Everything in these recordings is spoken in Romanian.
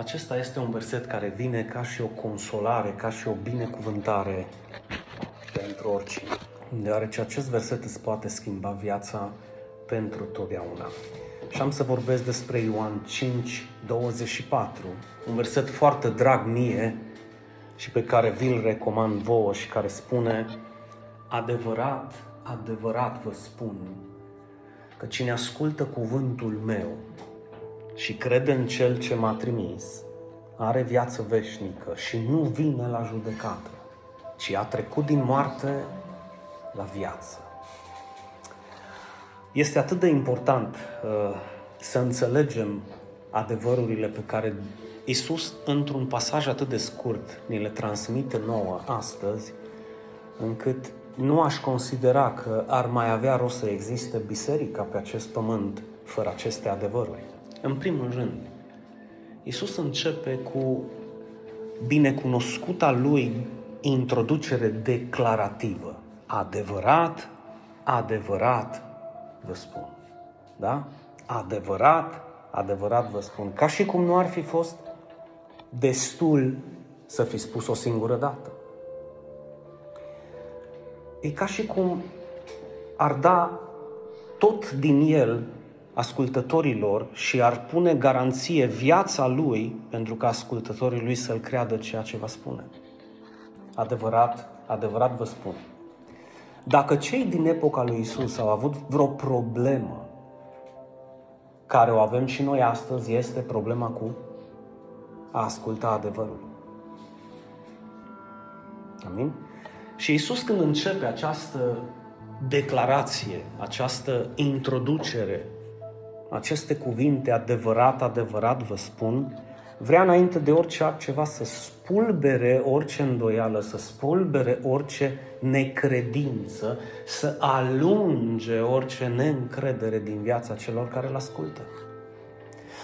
Acesta este un verset care vine ca și o consolare, ca și o binecuvântare pentru oricine. Deoarece acest verset îți poate schimba viața pentru totdeauna. Și am să vorbesc despre Ioan 5, 24, un verset foarte drag mie și pe care vi-l recomand vouă și care spune Adevărat, adevărat vă spun că cine ascultă cuvântul meu și crede în Cel ce m-a trimis, are viață veșnică și nu vine la judecată, ci a trecut din moarte la viață. Este atât de important uh, să înțelegem adevărurile pe care Isus, într-un pasaj atât de scurt, ni le transmite nouă astăzi, încât nu aș considera că ar mai avea rost să existe biserica pe acest pământ fără aceste adevăruri. În primul rând, Isus începe cu binecunoscuta lui introducere declarativă. Adevărat, adevărat vă spun. Da? Adevărat, adevărat vă spun. Ca și cum nu ar fi fost destul să fi spus o singură dată. E ca și cum ar da tot din el ascultătorilor și ar pune garanție viața lui pentru ca ascultătorii lui să-l creadă ceea ce va spune. Adevărat, adevărat vă spun. Dacă cei din epoca lui Isus au avut vreo problemă care o avem și noi astăzi, este problema cu a asculta adevărul. Amin? Și Isus când începe această declarație, această introducere, aceste cuvinte, adevărat, adevărat vă spun, vrea înainte de orice altceva să spulbere orice îndoială, să spulbere orice necredință, să alunge orice neîncredere din viața celor care îl ascultă.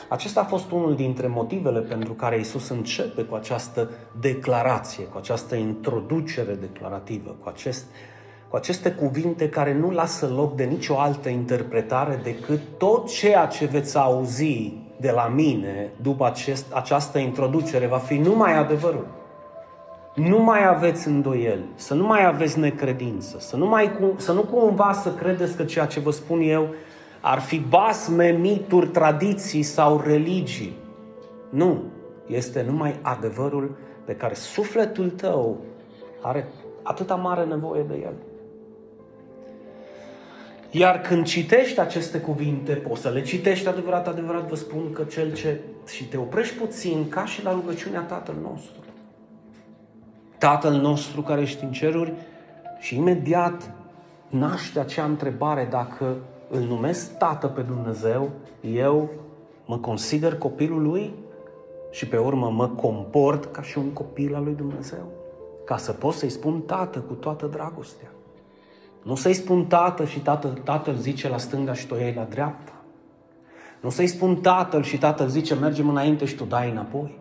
Acesta a fost unul dintre motivele pentru care Isus începe cu această declarație, cu această introducere declarativă, cu, acest, cu aceste cuvinte care nu lasă loc de nicio altă interpretare decât tot ceea ce veți auzi de la mine după acest, această introducere va fi numai adevărul. Nu mai aveți îndoieli, să nu mai aveți necredință, să nu, mai, să nu cumva să credeți că ceea ce vă spun eu ar fi basme, mituri, tradiții sau religii. Nu. Este numai adevărul pe care sufletul tău are atâta mare nevoie de el. Iar când citești aceste cuvinte, poți să le citești adevărat, adevărat, vă spun că cel ce... și te oprești puțin, ca și la rugăciunea Tatăl nostru. Tatăl nostru care ești în ceruri și imediat naște acea întrebare dacă îl numesc Tată pe Dumnezeu, eu mă consider copilul lui și pe urmă mă comport ca și un copil al lui Dumnezeu. Ca să pot să-i spun Tată cu toată dragostea. Nu să-i spun Tată și tatăl, tatăl zice la stânga și tu iei la dreapta. Nu să-i spun Tatăl și Tatăl zice mergem înainte și tu dai înapoi.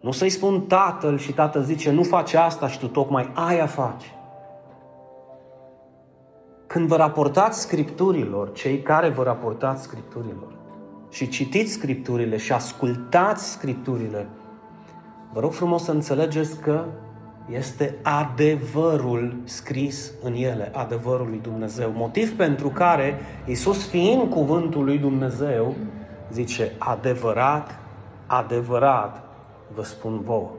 Nu să-i spun Tatăl și Tatăl zice nu faci asta și tu tocmai aia faci. Când vă raportați scripturilor, cei care vă raportați scripturilor și citiți scripturile și ascultați scripturile, vă rog frumos să înțelegeți că este adevărul scris în ele, adevărul lui Dumnezeu. Motiv pentru care Iisus, fiind cuvântul lui Dumnezeu, zice adevărat, adevărat, vă spun vouă.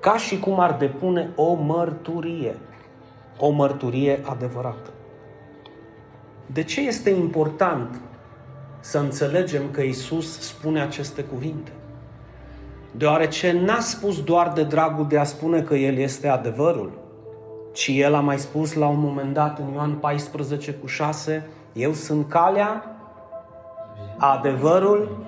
Ca și cum ar depune o mărturie o mărturie adevărată. De ce este important să înțelegem că Isus spune aceste cuvinte? Deoarece n-a spus doar de dragul de a spune că El este adevărul, ci El a mai spus la un moment dat în Ioan 14 cu 6, Eu sunt calea, adevărul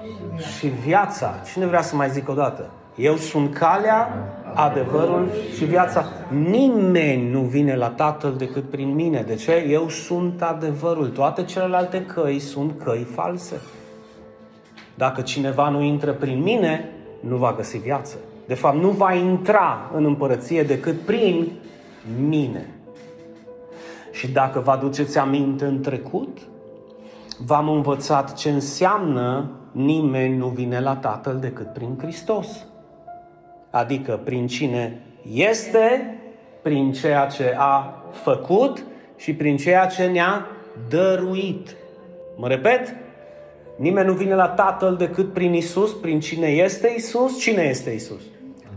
și viața. Cine vrea să mai zic o dată? Eu sunt calea, adevărul și viața. Nimeni nu vine la Tatăl decât prin mine. De ce? Eu sunt adevărul. Toate celelalte căi sunt căi false. Dacă cineva nu intră prin mine, nu va găsi viață. De fapt, nu va intra în împărăție decât prin mine. Și dacă vă aduceți aminte în trecut, v-am învățat ce înseamnă nimeni nu vine la Tatăl decât prin Hristos. Adică prin cine este, prin ceea ce a făcut și prin ceea ce ne-a dăruit. Mă repet, nimeni nu vine la Tatăl decât prin Isus, prin cine este Isus. Cine este Isus?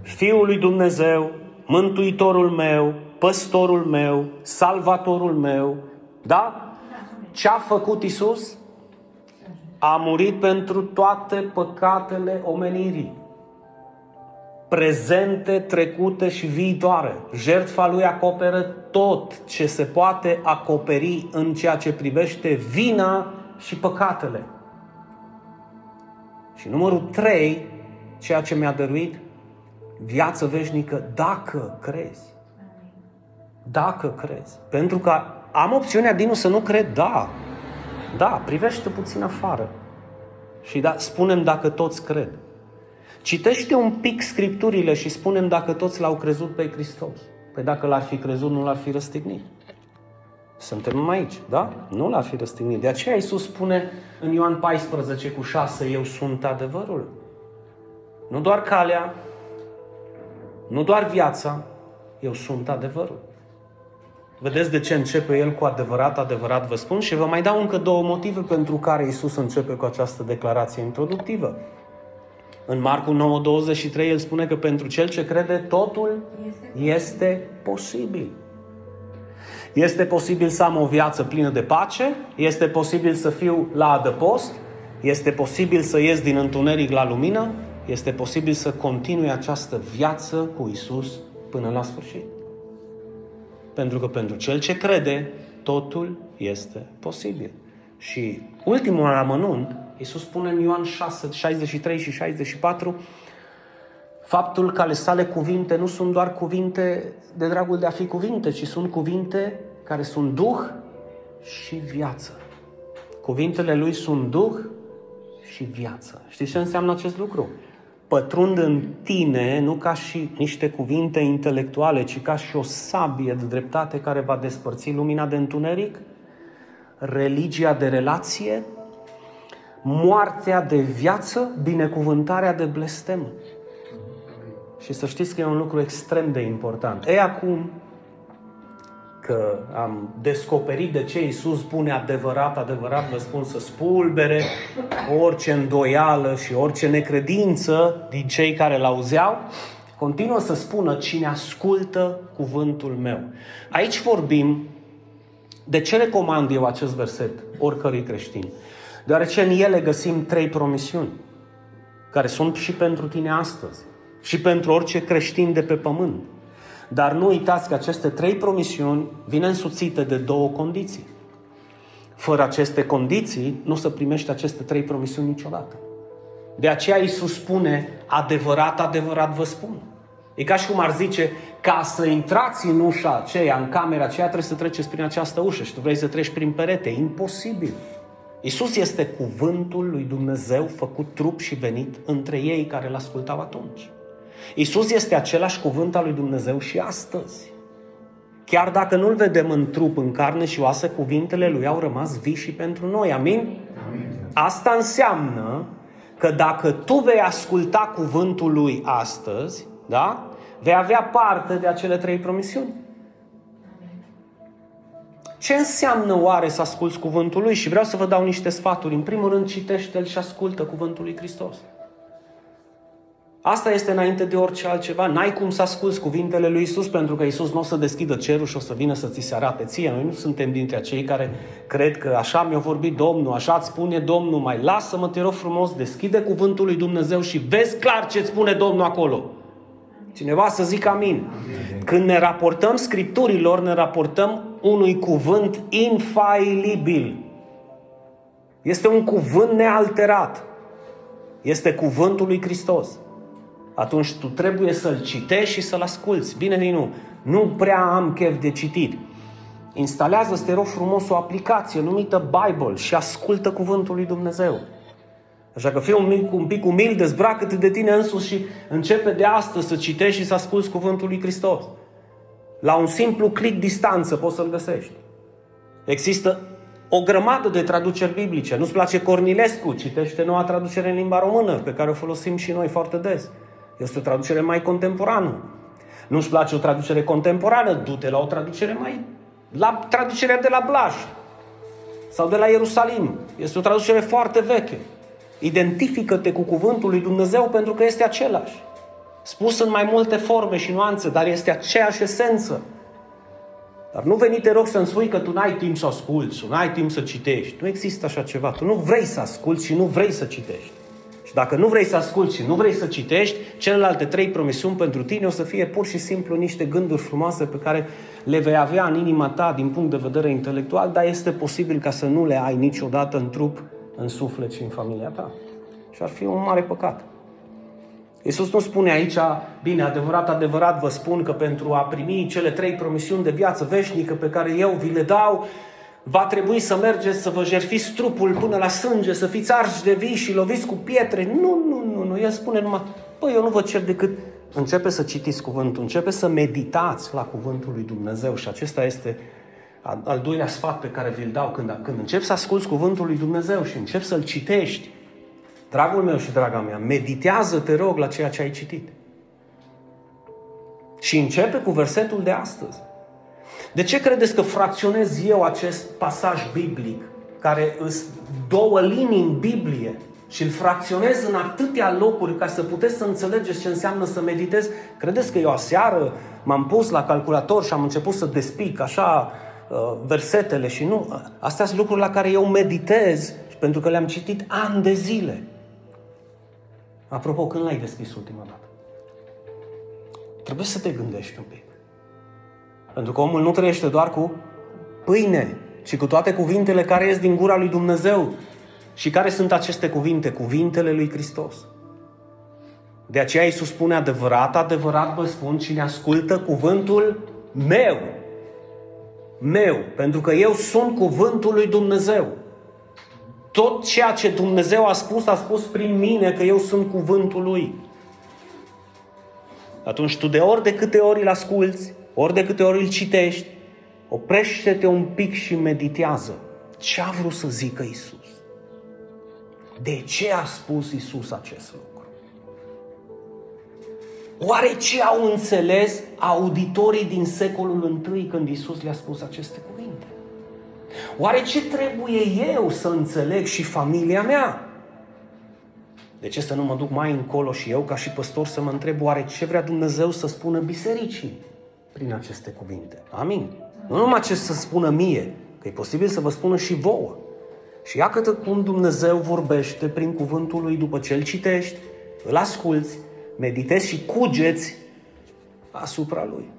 Fiul lui Dumnezeu, Mântuitorul meu, Păstorul meu, Salvatorul meu. Da? Ce a făcut Isus? A murit pentru toate păcatele omenirii prezente, trecute și viitoare. Jertfa lui acoperă tot ce se poate acoperi în ceea ce privește vina și păcatele. Și numărul 3, ceea ce mi-a dăruit, viață veșnică dacă crezi. Dacă crezi. Pentru că am opțiunea, Dinu, să nu cred, da. Da, privește puțin afară. Și da, spunem dacă toți cred. Citește un pic scripturile și spunem dacă toți l-au crezut pe Hristos. Păi dacă l-ar fi crezut, nu l-ar fi răstignit. Suntem aici, da? Nu l-ar fi răstignit. De aceea Iisus spune în Ioan 14 cu 6, Eu sunt adevărul. Nu doar calea, nu doar viața, eu sunt adevărul. Vedeți de ce începe el cu adevărat, adevărat vă spun și vă mai dau încă două motive pentru care Iisus începe cu această declarație introductivă. În Marcu 9:23 el spune că pentru cel ce crede totul este posibil. Este posibil să am o viață plină de pace, este posibil să fiu la adăpost, este posibil să ies din întuneric la lumină, este posibil să continui această viață cu Isus până la sfârșit. Pentru că pentru cel ce crede, totul este posibil. Și ultimul amănunt Iisus spune în Ioan 6, 63 și 64, faptul că ale sale cuvinte nu sunt doar cuvinte de dragul de a fi cuvinte, ci sunt cuvinte care sunt duh și viață. Cuvintele lui sunt duh și viață. Știți ce înseamnă acest lucru? Pătrund în tine, nu ca și niște cuvinte intelectuale, ci ca și o sabie de dreptate care va despărți lumina de întuneric, religia de relație, moartea de viață, binecuvântarea de blestem. Și să știți că e un lucru extrem de important. E acum că am descoperit de ce Iisus spune adevărat, adevărat vă spun să spulbere orice îndoială și orice necredință din cei care l-auzeau, continuă să spună cine ascultă cuvântul meu. Aici vorbim de ce recomand eu acest verset oricărui creștin? Deoarece în ele găsim trei promisiuni, care sunt și pentru tine astăzi, și pentru orice creștin de pe pământ. Dar nu uitați că aceste trei promisiuni vin însuțite de două condiții. Fără aceste condiții, nu se primește aceste trei promisiuni niciodată. De aceea Iisus spune, adevărat, adevărat vă spun. E ca și cum ar zice, ca să intrați în ușa aceea, în camera aceea, trebuie să treceți prin această ușă și tu vrei să treci prin perete. Imposibil. Isus este cuvântul lui Dumnezeu făcut trup și venit între ei care îl ascultau atunci. Isus este același cuvânt al lui Dumnezeu și astăzi. Chiar dacă nu-L vedem în trup, în carne și oase, cuvintele Lui au rămas vii și pentru noi. Amin? Amin? Asta înseamnă că dacă tu vei asculta cuvântul Lui astăzi, da? Vei avea parte de acele trei promisiuni. Ce înseamnă oare să asculți cuvântul lui? Și vreau să vă dau niște sfaturi. În primul rând, citește-l și ascultă cuvântul lui Hristos. Asta este înainte de orice altceva. N-ai cum să asculți cuvintele lui Isus pentru că Isus nu o să deschidă cerul și o să vină să ți se arate ție. Noi nu suntem dintre acei care cred că așa mi-a vorbit Domnul, așa îți spune Domnul, mai lasă-mă, te rog frumos, deschide cuvântul lui Dumnezeu și vezi clar ce îți spune Domnul acolo. Cineva să zică amin. Când ne raportăm scripturilor, ne raportăm unui cuvânt infailibil. Este un cuvânt nealterat. Este cuvântul lui Hristos. Atunci tu trebuie să-l citești și să-l asculți. Bine din nu. Nu prea am chef de citit. Instalează, te rog frumos, o aplicație numită Bible și ascultă cuvântul lui Dumnezeu. Așa că fii un, mic, un pic umil, dezbracă-te de tine însuși și începe de astăzi să citești și să asculți cuvântul lui Hristos. La un simplu click distanță poți să-l găsești. Există o grămadă de traduceri biblice. Nu-ți place Cornilescu? Citește noua traducere în limba română, pe care o folosim și noi foarte des. Este o traducere mai contemporană. Nu-ți place o traducere contemporană? Du-te la o traducere mai... La traducerea de la Blaj sau de la Ierusalim. Este o traducere foarte veche. Identifică-te cu cuvântul lui Dumnezeu pentru că este același. Spus în mai multe forme și nuanțe, dar este aceeași esență. Dar nu veni, te rog, să-mi spui că tu n-ai timp să asculți, nu ai timp să citești. Nu există așa ceva. Tu nu vrei să asculți și nu vrei să citești. Și dacă nu vrei să asculți și nu vrei să citești, celelalte trei promisiuni pentru tine o să fie pur și simplu niște gânduri frumoase pe care le vei avea în inima ta din punct de vedere intelectual, dar este posibil ca să nu le ai niciodată în trup, în suflet și în familia ta. Și ar fi un mare păcat. Iisus nu spune aici, bine, adevărat, adevărat vă spun că pentru a primi cele trei promisiuni de viață veșnică pe care eu vi le dau, va trebui să mergeți să vă jerfiți trupul până la sânge, să fiți arși de vii și loviți cu pietre. Nu, nu, nu, nu. El spune numai, păi eu nu vă cer decât începe să citiți cuvântul, începe să meditați la cuvântul lui Dumnezeu și acesta este al doilea sfat pe care vi-l dau când, când începi să asculți cuvântul lui Dumnezeu și începi să-l citești. Dragul meu și draga mea, meditează, te rog, la ceea ce ai citit. Și începe cu versetul de astăzi. De ce credeți că fracționez eu acest pasaj biblic, care îs două linii în Biblie, și îl fracționez în atâtea locuri ca să puteți să înțelegeți ce înseamnă să meditez? Credeți că eu aseară m-am pus la calculator și am început să despic așa uh, versetele și nu? Astea sunt lucruri la care eu meditez pentru că le-am citit ani de zile. Apropo, când l-ai deschis ultima dată? Trebuie să te gândești un pic. Pentru că omul nu trăiește doar cu pâine, ci cu toate cuvintele care ies din gura lui Dumnezeu. Și care sunt aceste cuvinte? Cuvintele lui Hristos. De aceea Iisus spune adevărat, adevărat vă spun, cine ascultă cuvântul meu. Meu. Pentru că eu sunt cuvântul lui Dumnezeu. Tot ceea ce Dumnezeu a spus, a spus prin mine că eu sunt cuvântul lui. Atunci tu de ori de câte ori îl asculți, ori de câte ori îl citești, oprește-te un pic și meditează. Ce a vrut să zică Isus? De ce a spus Isus acest lucru? Oare ce au înțeles auditorii din secolul I când Isus le-a spus aceste cuvinte? Oare ce trebuie eu să înțeleg și familia mea? De ce să nu mă duc mai încolo și eu, ca și păstor, să mă întreb oare ce vrea Dumnezeu să spună bisericii? Prin aceste cuvinte. Amin. Nu numai ce să spună mie, că e posibil să vă spună și vouă. Și iată cum Dumnezeu vorbește prin cuvântul lui după ce îl citești, îl asculți, meditezi și cugeți asupra lui.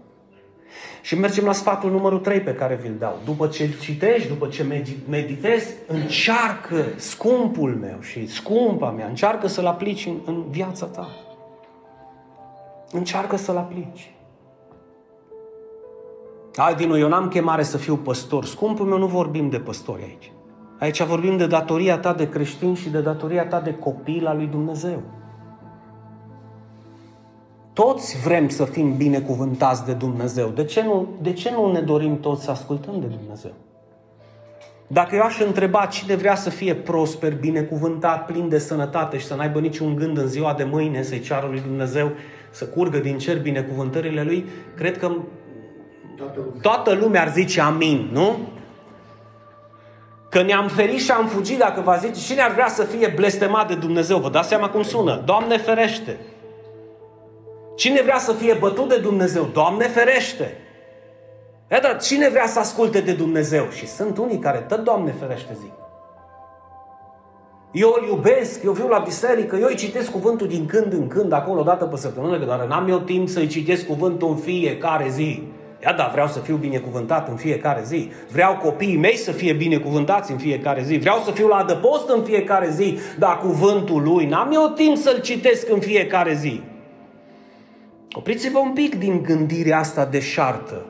Și mergem la sfatul numărul 3 pe care vi-l dau. După ce îl citești, după ce meditezi, încearcă, scumpul meu și scumpa mea, încearcă să-l aplici în, în viața ta. Încearcă să-l aplici. Hai, Dinu, eu n-am chemare să fiu păstor. Scumpul meu, nu vorbim de păstori aici. Aici vorbim de datoria ta de creștin și de datoria ta de copil al lui Dumnezeu. Toți vrem să fim binecuvântați de Dumnezeu. De ce nu, de ce nu ne dorim toți să ascultăm de Dumnezeu? Dacă eu aș întreba cine vrea să fie prosper, binecuvântat, plin de sănătate și să n-aibă niciun gând în ziua de mâine să-i ceară lui Dumnezeu să curgă din cer binecuvântările lui, cred că Toată lumea ar zice amin, nu? Că ne-am ferit și am fugit dacă va zice cine ar vrea să fie blestemat de Dumnezeu. Vă dați seama cum sună? Doamne ferește! Cine vrea să fie bătut de Dumnezeu? Doamne ferește! E, dar cine vrea să asculte de Dumnezeu? Și sunt unii care tot Doamne ferește zic. Eu îl iubesc, eu viu la biserică, eu îi citesc cuvântul din când în când, acolo, o dată pe săptămână, dar n-am eu timp să-i citesc cuvântul în fiecare zi. Ia da, vreau să fiu binecuvântat în fiecare zi. Vreau copiii mei să fie binecuvântați în fiecare zi. Vreau să fiu la adăpost în fiecare zi, dar cuvântul lui n-am eu timp să-l citesc în fiecare zi. Opriți-vă un pic din gândirea asta deșartă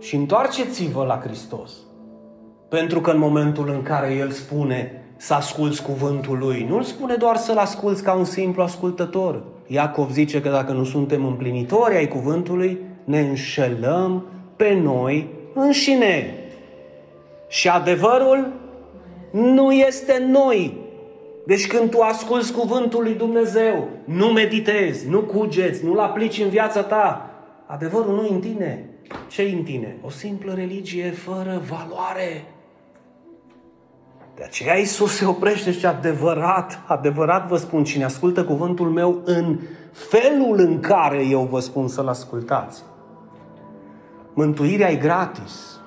și întoarceți-vă la Hristos. Pentru că în momentul în care El spune să asculți cuvântul Lui, nu-L spune doar să-L asculți ca un simplu ascultător. Iacov zice că dacă nu suntem împlinitori ai cuvântului, ne înșelăm pe noi înșine. Și adevărul nu este noi. Deci când tu asculți cuvântul lui Dumnezeu, nu meditezi, nu cugeți, nu-l aplici în viața ta, adevărul nu în tine. ce în tine? O simplă religie fără valoare. De aceea Iisus se oprește și adevărat, adevărat vă spun, cine ascultă cuvântul meu în felul în care eu vă spun să-l ascultați. Mântuirea e gratis,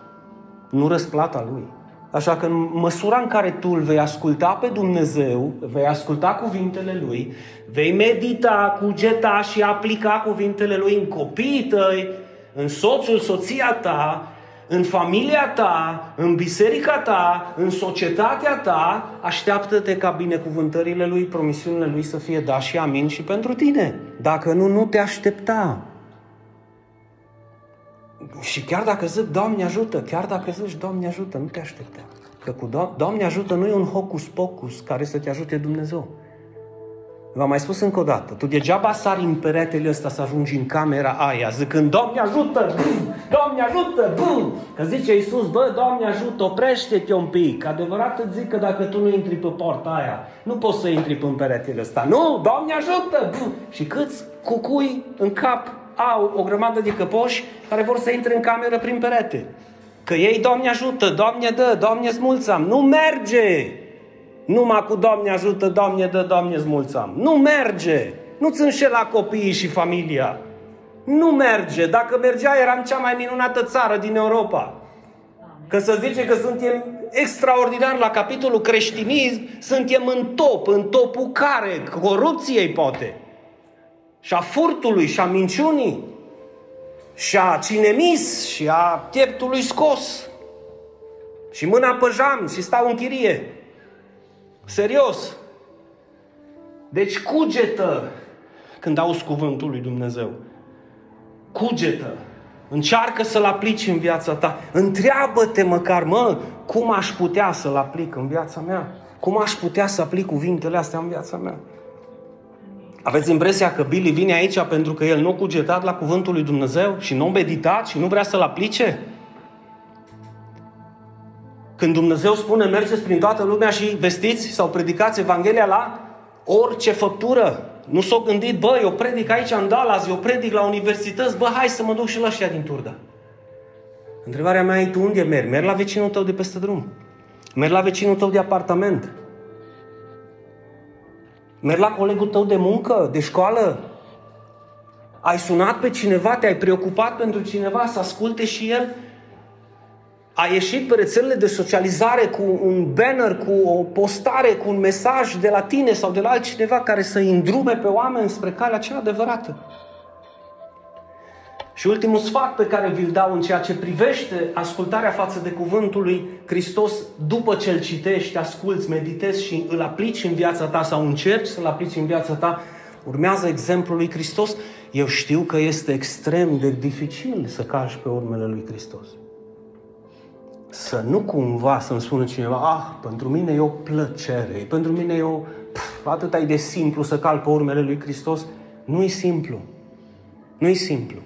nu răsplata lui. Așa că în măsura în care tu îl vei asculta pe Dumnezeu, vei asculta cuvintele Lui, vei medita, cugeta și aplica cuvintele Lui în copiii tăi, în soțul, soția ta, în familia ta, în biserica ta, în societatea ta, așteaptă-te ca binecuvântările Lui, promisiunile Lui să fie da și amin și pentru tine. Dacă nu, nu te aștepta. Și chiar dacă zic, Doamne ajută, chiar dacă zici, Doamne ajută, nu te aștepta. Că cu Doamne ajută nu e un hocus-pocus care să te ajute Dumnezeu. V-am mai spus încă o dată, tu degeaba sari în peretele ăsta să ajungi în camera aia, zicând, Doamne ajută, bum, Doamne ajută, bum! Că zice Iisus, bă, Doamne ajută, oprește-te un pic. Adevărat îți zic că dacă tu nu intri pe porta aia, nu poți să intri pe peretele ăsta. Nu, Doamne ajută, bum! Și câți cucui în cap au o grămadă de căpoși care vor să intre în cameră prin perete. Că ei, Doamne ajută, Doamne dă, Doamne smulțam. Nu merge! Numai cu Doamne ajută, Doamne dă, Doamne smulțam. Nu merge! Nu-ți înșela copiii și familia. Nu merge. Dacă mergea, eram cea mai minunată țară din Europa. Că să zice că suntem extraordinar la capitolul creștinism, suntem în top, în topul care? Corupției poate și a furtului și a minciunii și a cinemis și a pieptului scos și mâna pe jam și stau în chirie. Serios. Deci cugetă când auzi cuvântul lui Dumnezeu. Cugetă. Încearcă să-l aplici în viața ta. Întreabă-te măcar, mă, cum aș putea să-l aplic în viața mea? Cum aș putea să aplic cuvintele astea în viața mea? Aveți impresia că Billy vine aici pentru că el nu a cugetat la cuvântul lui Dumnezeu și nu a meditat și nu vrea să-l aplice? Când Dumnezeu spune mergeți prin toată lumea și vestiți sau predicați Evanghelia la orice făptură, nu s-au gândit, bă, eu predic aici în Dallas, eu predic la universități, bă, hai să mă duc și la ăștia din Turda. Întrebarea mea e, tu unde mergi? Mergi la vecinul tău de peste drum. Mergi la vecinul tău de apartament. Mergi la colegul tău de muncă, de școală? Ai sunat pe cineva, te-ai preocupat pentru cineva să asculte și el? Ai ieșit pe rețelele de socializare cu un banner, cu o postare, cu un mesaj de la tine sau de la altcineva care să îndrume pe oameni spre calea cea adevărată? Și ultimul sfat pe care vi-l dau în ceea ce privește ascultarea față de cuvântul lui Hristos, după ce îl citești, asculți, meditezi și îl aplici în viața ta sau încerci să-l aplici în viața ta, urmează exemplul lui Hristos. Eu știu că este extrem de dificil să cași pe urmele lui Hristos. Să nu cumva să-mi spună cineva, ah, pentru mine e o plăcere, pentru mine e o... Pf, atât e de simplu să cal pe urmele lui Hristos. Nu e simplu. Nu e simplu.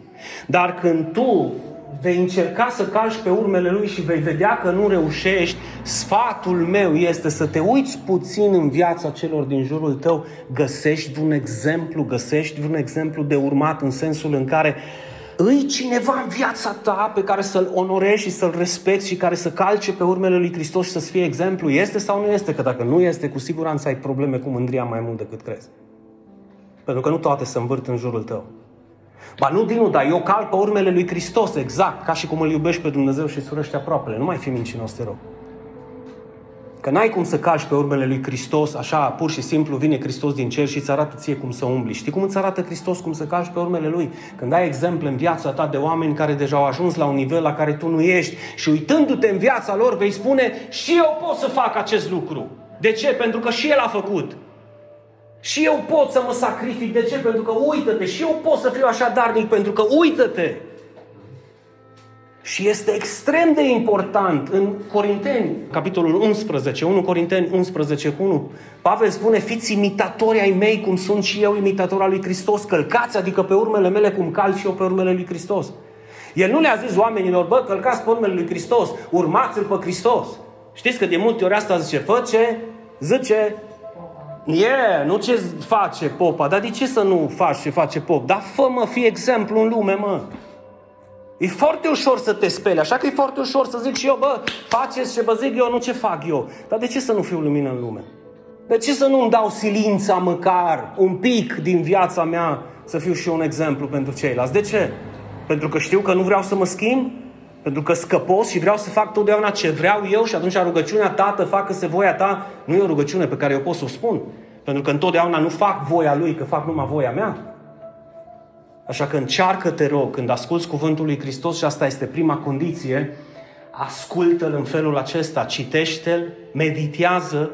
Dar când tu vei încerca să calci pe urmele lui și vei vedea că nu reușești, sfatul meu este să te uiți puțin în viața celor din jurul tău, găsești un exemplu, găsești un exemplu de urmat în sensul în care îi cineva în viața ta pe care să-l onorești și să-l respecti și care să calce pe urmele lui Hristos și să-ți fie exemplu. Este sau nu este? Că dacă nu este, cu siguranță ai probleme cu mândria mai mult decât crezi. Pentru că nu toate se învârt în jurul tău. Ba nu, Dinu, dar eu cal pe urmele lui Hristos, exact, ca și cum îl iubești pe Dumnezeu și surăște aproapele. Nu mai fi mincinos, te rog. Că n-ai cum să calci pe urmele lui Hristos, așa, pur și simplu vine Hristos din cer și îți arată ție cum să umbli. Știi cum îți arată Hristos cum să calci pe urmele lui? Când ai exemple în viața ta de oameni care deja au ajuns la un nivel la care tu nu ești și uitându-te în viața lor vei spune și eu pot să fac acest lucru. De ce? Pentru că și el a făcut. Și eu pot să mă sacrific. De ce? Pentru că uită-te. Și eu pot să fiu așa darnic pentru că uită-te. Și este extrem de important în Corinteni, capitolul 11, 1 Corinteni 11 cu 1. Pavel spune, fiți imitatori ai mei cum sunt și eu imitator al lui Hristos. Călcați, adică pe urmele mele cum cal și eu pe urmele lui Hristos. El nu le-a zis oamenilor, bă, călcați pe urmele lui Hristos, urmați-l pe Hristos. Știți că de multe ori asta zice, fă ce? Zice, e, yeah, nu ce face popa, dar de ce să nu faci ce face pop? Dar fă mă, fii exemplu în lume, mă. E foarte ușor să te speli, așa că e foarte ușor să zic și eu, bă, faceți ce vă zic eu, nu ce fac eu. Dar de ce să nu fiu lumină în lume? De ce să nu-mi dau silința măcar un pic din viața mea să fiu și eu un exemplu pentru ceilalți? De ce? Pentru că știu că nu vreau să mă schimb? Pentru că scăpos și vreau să fac totdeauna ce vreau eu și atunci rugăciunea Tată, facă-se voia ta, nu e o rugăciune pe care eu pot să o spun. Pentru că întotdeauna nu fac voia Lui, că fac numai voia mea. Așa că încearcă, te rog, când asculți Cuvântul lui Hristos, și asta este prima condiție, ascultă-L în felul acesta, citește-L, meditează,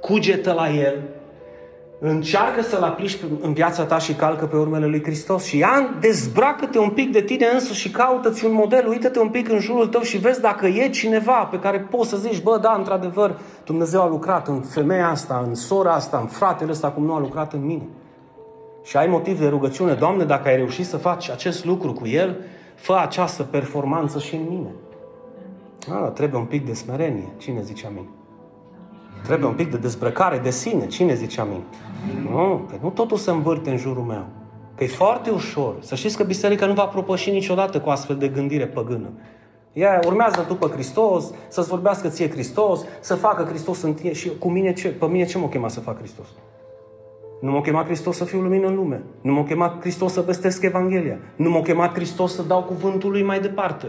cugetă la El, încearcă să-L aplici în viața ta și calcă pe urmele lui Hristos și ia, dezbracă-te un pic de tine însuși și caută-ți un model, uită-te un pic în jurul tău și vezi dacă e cineva pe care poți să zici, bă, da, într-adevăr, Dumnezeu a lucrat în femeia asta, în sora asta, în fratele ăsta, cum nu a lucrat în mine. Și ai motiv de rugăciune, Doamne, dacă ai reușit să faci acest lucru cu El, fă această performanță și în mine. Ah, trebuie un pic de smerenie. Cine zice amin? Trebuie un pic de dezbrăcare de sine. Cine zice amin? Nu, că nu totul se învârte în jurul meu. Că e foarte ușor. Să știți că biserica nu va propăși niciodată cu astfel de gândire păgână. Ea urmează după Hristos, să-ți vorbească ție Hristos, să facă Hristos în tine. Și cu mine ce? Pe mine ce m-a chemat să fac Hristos? Nu m-a chemat Hristos să fiu lumină în lume. Nu m-a chemat Hristos să vestesc Evanghelia. Nu m-a chemat Hristos să dau cuvântul lui mai departe.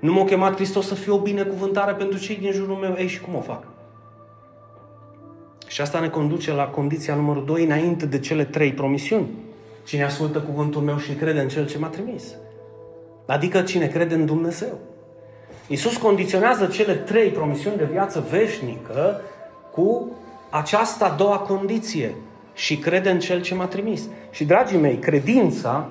Nu m-a chemat Hristos să fiu o binecuvântare pentru cei din jurul meu. Ei, și cum o fac? Și asta ne conduce la condiția numărul 2, înainte de cele trei promisiuni. Cine ascultă cuvântul meu și crede în Cel ce m-a trimis. Adică cine crede în Dumnezeu. Iisus condiționează cele trei promisiuni de viață veșnică cu această a doua condiție. Și crede în Cel ce m-a trimis. Și, dragii mei, credința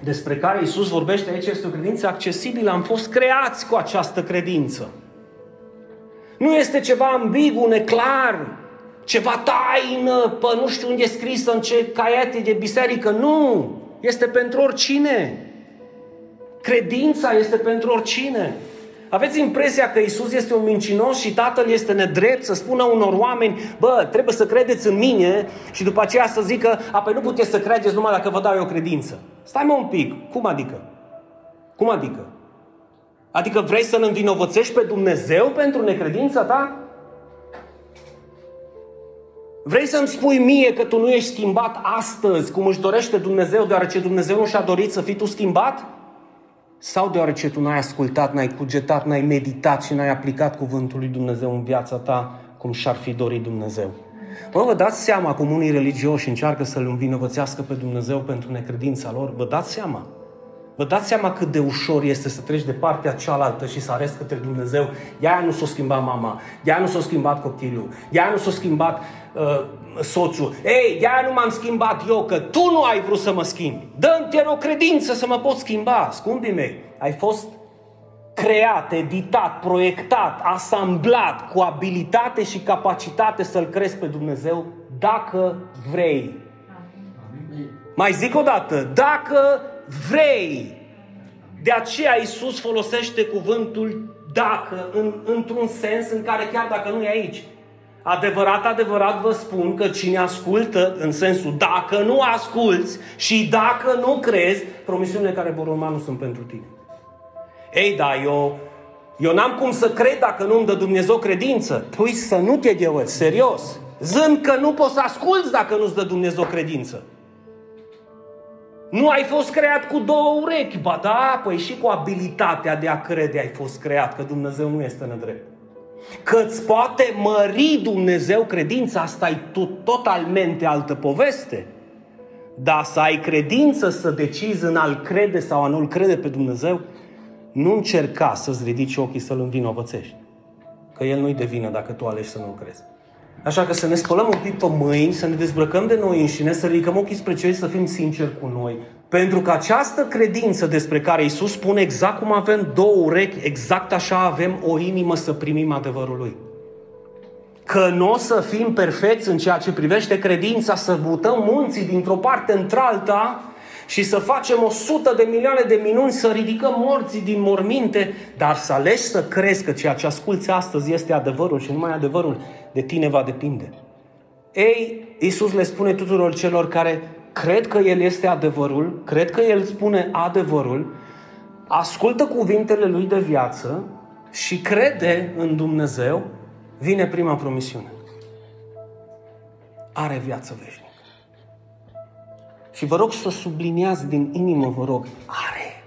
despre care Iisus vorbește aici este o credință accesibilă. Am fost creați cu această credință. Nu este ceva ambigu, neclar, ceva taină, pe nu știu unde e scrisă, în ce caiete de biserică. Nu! Este pentru oricine. Credința este pentru oricine. Aveți impresia că Isus este un mincinos și Tatăl este nedrept să spună unor oameni, bă, trebuie să credeți în mine și după aceea să zică, apoi nu puteți să credeți numai dacă vă dau eu credință. Stai mă un pic, cum adică? Cum adică? Adică vrei să-L învinovățești pe Dumnezeu pentru necredința ta? Vrei să-mi spui mie că tu nu ești schimbat astăzi cum își dorește Dumnezeu, deoarece Dumnezeu nu și-a dorit să fii tu schimbat? Sau deoarece tu n-ai ascultat, n-ai cugetat, n-ai meditat și n-ai aplicat cuvântul lui Dumnezeu în viața ta cum și-ar fi dorit Dumnezeu? Mă, vă dați seama cum unii religioși încearcă să-L învinovățească pe Dumnezeu pentru necredința lor? Vă dați seama? Vă dați seama cât de ușor este să treci de partea cealaltă și să arăți către Dumnezeu. Ea nu s-a schimbat mama, ea nu s-a schimbat copilul, ea nu s-a schimbat uh, soțul. Ei, ea nu m-am schimbat eu, că tu nu ai vrut să mă schimbi. Dă-mi o credință să mă pot schimba. Scumpii mei, ai fost creat, editat, proiectat, asamblat cu abilitate și capacitate să-L crezi pe Dumnezeu dacă vrei. Mai zic o dată, dacă vrei. De aceea Isus folosește cuvântul dacă în, într-un sens în care chiar dacă nu e aici. Adevărat, adevărat vă spun că cine ascultă, în sensul dacă nu asculți și dacă nu crezi, promisiunile care vor urma nu sunt pentru tine. Ei, da, eu, eu n-am cum să cred dacă nu-mi dă Dumnezeu credință. Păi să nu te gheuăți, serios. Zând că nu poți să asculți dacă nu-ți dă Dumnezeu credință. Nu ai fost creat cu două urechi. Ba da, păi și cu abilitatea de a crede ai fost creat, că Dumnezeu nu este nedrept. Că îți poate mări Dumnezeu credința, asta e totalmente altă poveste. Dar să ai credință să decizi în a-L crede sau a nu-L crede pe Dumnezeu, nu încerca să-ți ridici ochii să-L învinovățești. Că El nu-i de vină dacă tu alegi să nu-L crezi. Așa că să ne spălăm un pic pe mâini, să ne dezbrăcăm de noi înșine, să ridicăm ochii spre cei, să fim sinceri cu noi. Pentru că această credință despre care Isus spune exact cum avem două urechi, exact așa avem o inimă să primim adevărul Lui. Că nu o să fim perfecți în ceea ce privește credința, să mutăm munții dintr-o parte într-alta și să facem o sută de milioane de minuni, să ridicăm morții din morminte, dar să alegi să crezi că ceea ce asculți astăzi este adevărul și numai adevărul de tine va depinde. Ei, Iisus le spune tuturor celor care cred că El este adevărul, cred că El spune adevărul, ascultă cuvintele Lui de viață și crede în Dumnezeu, vine prima promisiune. Are viață veșnică. Și vă rog să subliniați din inimă, vă rog, are.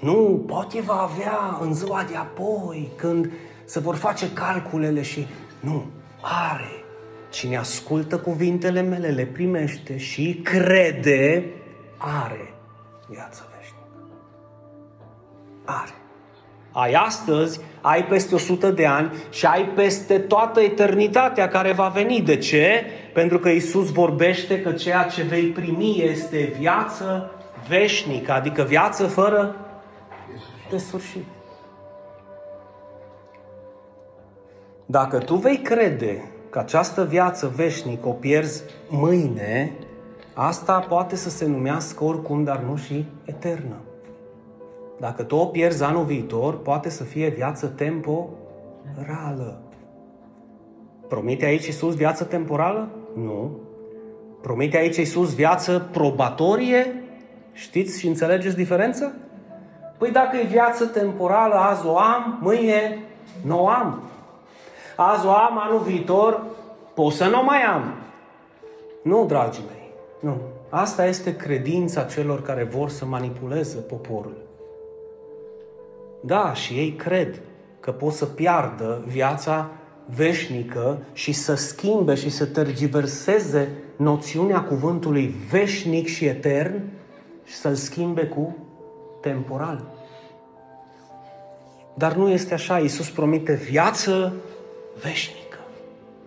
Nu, poate va avea în ziua de apoi, când se vor face calculele și... Nu, are. Cine ascultă cuvintele mele, le primește și crede, are viață veșnică. Are. Ai astăzi, ai peste 100 de ani și ai peste toată eternitatea care va veni. De ce? Pentru că Isus vorbește că ceea ce vei primi este viață veșnică, adică viață fără de sfârșit. Dacă tu vei crede că această viață veșnică o pierzi mâine, asta poate să se numească oricum, dar nu și eternă. Dacă tu o pierzi anul viitor, poate să fie viață temporală. Promite aici Iisus viață temporală? Nu. Promite aici Iisus viață probatorie? Știți și înțelegeți diferența? Păi dacă e viață temporală, azi o am, mâine nu o am. Azi o am, anul viitor pot să nu o mai am. Nu, dragii mei, nu. Asta este credința celor care vor să manipuleze poporul. Da, și ei cred că pot să piardă viața veșnică și să schimbe și să tergiverseze noțiunea cuvântului veșnic și etern și să-l schimbe cu temporal. Dar nu este așa. Iisus promite viață veșnică.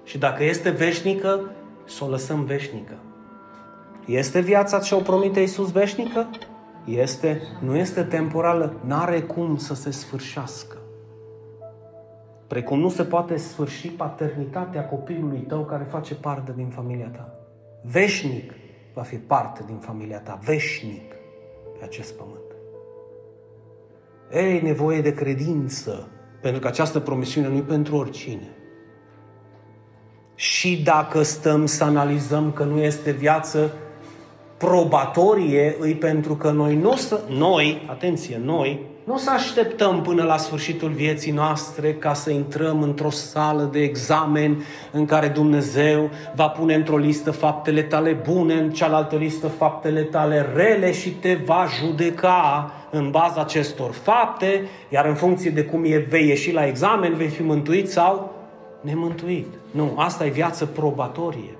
Și dacă este veșnică, să o lăsăm veșnică. Este viața ce o promite Iisus veșnică? Este, nu este temporală, n-are cum să se sfârșească. Precum nu se poate sfârși paternitatea copilului tău care face parte din familia ta. Veșnic va fi parte din familia ta, veșnic pe acest pământ. Ei, nevoie de credință, pentru că această promisiune nu e pentru oricine. Și dacă stăm să analizăm că nu este viață probatorie, îi pentru că noi nu să, noi, atenție, noi, nu să așteptăm până la sfârșitul vieții noastre ca să intrăm într-o sală de examen în care Dumnezeu va pune într-o listă faptele tale bune, în cealaltă listă faptele tale rele și te va judeca în baza acestor fapte, iar în funcție de cum e, vei ieși la examen, vei fi mântuit sau nemântuit. Nu, asta e viață probatorie.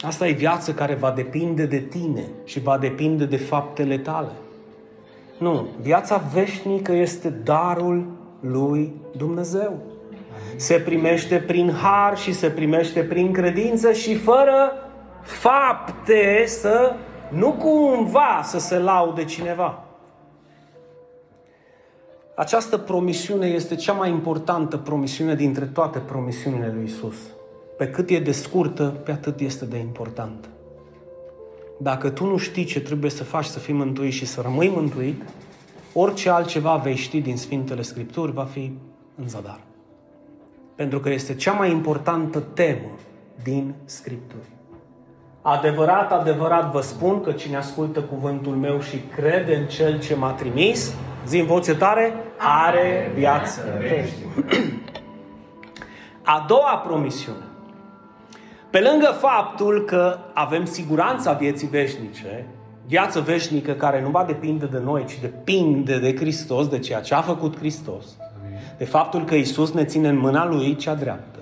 Asta e viață care va depinde de tine și va depinde de faptele tale. Nu, viața veșnică este darul lui Dumnezeu. Se primește prin har și se primește prin credință și fără fapte să nu cumva să se laude cineva. Această promisiune este cea mai importantă promisiune dintre toate promisiunile lui Isus. Pe cât e de scurtă, pe atât este de importantă. Dacă tu nu știi ce trebuie să faci să fii mântuit și să rămâi mântuit, orice altceva vei ști din Sfintele Scripturi va fi în zadar. Pentru că este cea mai importantă temă din Scripturi. Adevărat, adevărat vă spun că cine ascultă cuvântul meu și crede în Cel ce m-a trimis, zi în voce tare, are viață A doua promisiune. Pe lângă faptul că avem siguranța vieții veșnice, viață veșnică care nu va depinde de noi, ci depinde de Hristos, de ceea ce a făcut Hristos, de faptul că Isus ne ține în mâna Lui cea dreaptă,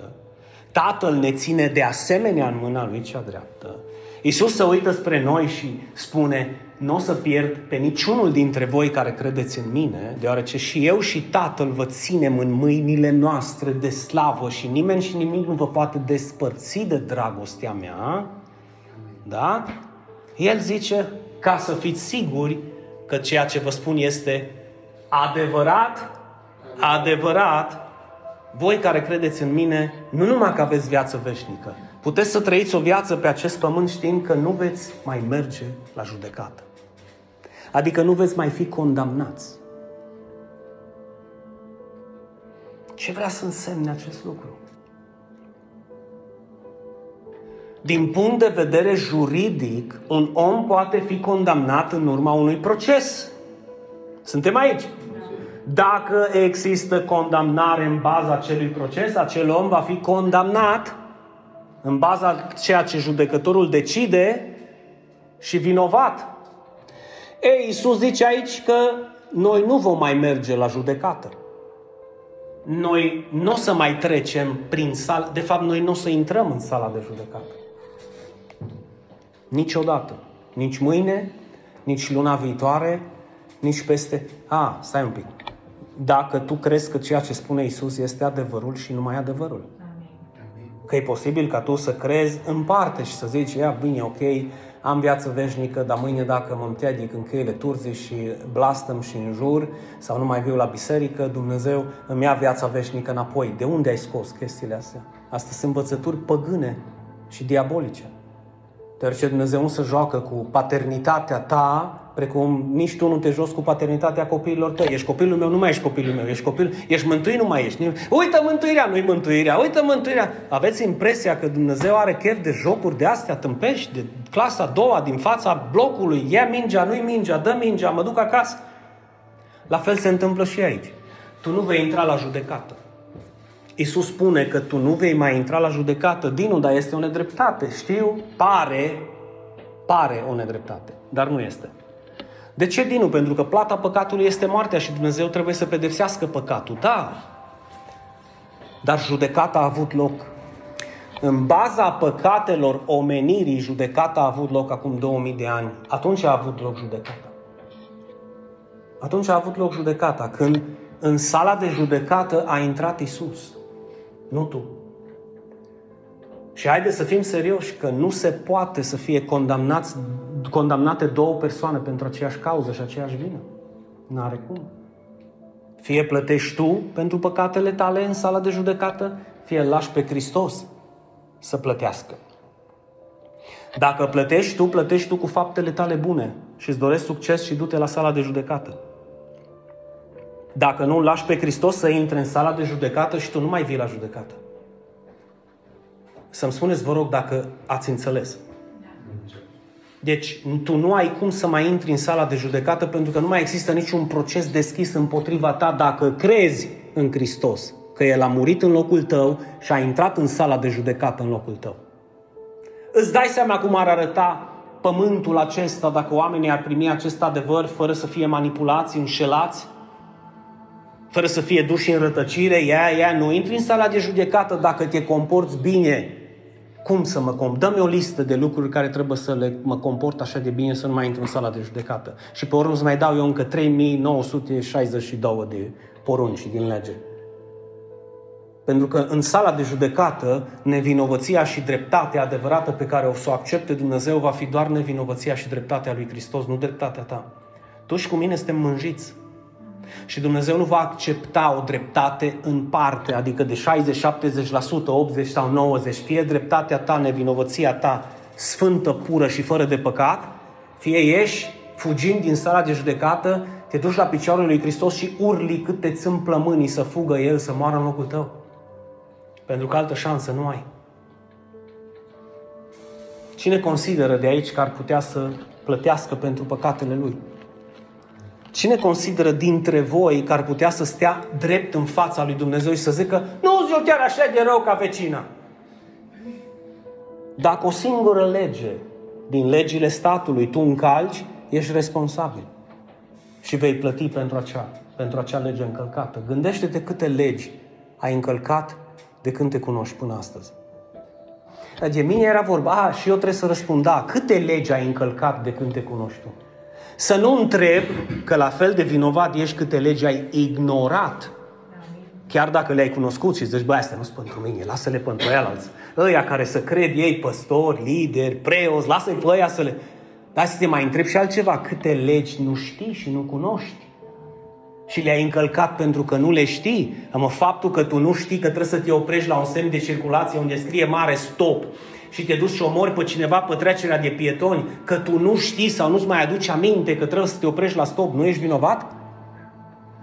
Tatăl ne ține de asemenea în mâna Lui cea dreaptă. Isus se uită spre noi și spune, nu o să pierd pe niciunul dintre voi care credeți în mine, deoarece și eu și Tatăl vă ținem în mâinile noastre de slavă și nimeni și nimic nu vă poate despărți de dragostea mea. Da? El zice, ca să fiți siguri că ceea ce vă spun este adevărat, adevărat, voi care credeți în mine, nu numai că aveți viață veșnică, Puteți să trăiți o viață pe acest pământ știind că nu veți mai merge la judecată. Adică nu veți mai fi condamnați. Ce vrea să însemne acest lucru? Din punct de vedere juridic, un om poate fi condamnat în urma unui proces. Suntem aici. Dacă există condamnare în baza acelui proces, acel om va fi condamnat în baza ceea ce judecătorul decide și vinovat. Ei, Iisus zice aici că noi nu vom mai merge la judecată. Noi nu o să mai trecem prin sală, de fapt noi nu o să intrăm în sala de judecată. Niciodată. Nici mâine, nici luna viitoare, nici peste... A, stai un pic. Dacă tu crezi că ceea ce spune Isus este adevărul și numai adevărul. Că e posibil ca tu să crezi în parte și să zici, ia, bine, ok, am viață veșnică, dar mâine dacă mă împiedic în căile turzii și blastăm și în jur sau nu mai viu la biserică, Dumnezeu îmi ia viața veșnică înapoi. De unde ai scos chestiile astea? Astea sunt învățături păgâne și diabolice. Deoarece Dumnezeu nu se joacă cu paternitatea ta, precum nici tu nu te joci cu paternitatea copiilor tăi. Ești copilul meu, nu mai ești copilul meu. Ești copil, ești mântuit, nu mai ești. Uită mântuirea, nu-i mântuirea. Uită mântuirea. Aveți impresia că Dumnezeu are chef de jocuri de astea tâmpești, de clasa a doua, din fața blocului. Ia mingea, nu-i mingea, dă mingea, mă duc acasă. La fel se întâmplă și aici. Tu nu vei intra la judecată. Iisus spune că tu nu vei mai intra la judecată. Dinu, dar este o nedreptate. Știu, pare, pare o nedreptate, dar nu este. De ce Dinu? Pentru că plata păcatului este moartea și Dumnezeu trebuie să pedepsească păcatul. Da, dar judecata a avut loc. În baza păcatelor omenirii, judecata a avut loc acum 2000 de ani. Atunci a avut loc judecata. Atunci a avut loc judecata, când în sala de judecată a intrat Isus nu tu. Și haideți să fim serioși că nu se poate să fie condamnați, condamnate două persoane pentru aceeași cauză și aceeași vină. N-are cum. Fie plătești tu pentru păcatele tale în sala de judecată, fie lași pe Hristos să plătească. Dacă plătești tu, plătești tu cu faptele tale bune și îți doresc succes și du-te la sala de judecată. Dacă nu îl lași pe Hristos să intre în sala de judecată și tu nu mai vii la judecată. Să-mi spuneți, vă rog, dacă ați înțeles. Deci, tu nu ai cum să mai intri în sala de judecată pentru că nu mai există niciun proces deschis împotriva ta dacă crezi în Hristos, că El a murit în locul tău și a intrat în sala de judecată în locul tău. Îți dai seama cum ar arăta pământul acesta dacă oamenii ar primi acest adevăr fără să fie manipulați, înșelați? fără să fie duși în rătăcire, ia, ia, nu intri în sala de judecată dacă te comporți bine. Cum să mă comport? Dă-mi o listă de lucruri care trebuie să le mă comport așa de bine să nu mai intru în sala de judecată. Și pe urmă să mai dau eu încă 3962 de porunci din lege. Pentru că în sala de judecată, nevinovăția și dreptatea adevărată pe care o să o accepte Dumnezeu va fi doar nevinovăția și dreptatea lui Hristos, nu dreptatea ta. Tu și cu mine suntem mânjiți. Și Dumnezeu nu va accepta o dreptate în parte, adică de 60, 70%, 80 sau 90, fie dreptatea ta, nevinovăția ta, sfântă, pură și fără de păcat, fie ieși fugind din sala de judecată, te duci la picioarele lui Hristos și urli cât te țin plămânii să fugă El, să moară în locul tău. Pentru că altă șansă nu ai. Cine consideră de aici că ar putea să plătească pentru păcatele lui? Cine consideră dintre voi că ar putea să stea drept în fața lui Dumnezeu și să zică nu eu chiar așa de rău ca vecina? Dacă o singură lege din legile statului tu încalci, ești responsabil și vei plăti pentru acea, pentru acea lege încălcată. Gândește-te câte legi ai încălcat de când te cunoști până astăzi. De mine era vorba, a, și eu trebuie să răspund, da, câte legi ai încălcat de când te cunoști tu? Să nu întreb că la fel de vinovat ești câte legi ai ignorat. Chiar dacă le-ai cunoscut și zici, băi, astea nu sunt pentru mine, lasă-le pentru alții. Ăia care să cred ei, păstori, lideri, preoți, lasă-i pe ăia să le... Dar să te mai întreb și altceva, câte legi nu știi și nu cunoști? și le-ai încălcat pentru că nu le știi, mă, faptul că tu nu știi că trebuie să te oprești la un semn de circulație unde scrie mare stop și te duci și omori pe cineva pe trecerea de pietoni, că tu nu știi sau nu-ți mai aduci aminte că trebuie să te oprești la stop, nu ești vinovat?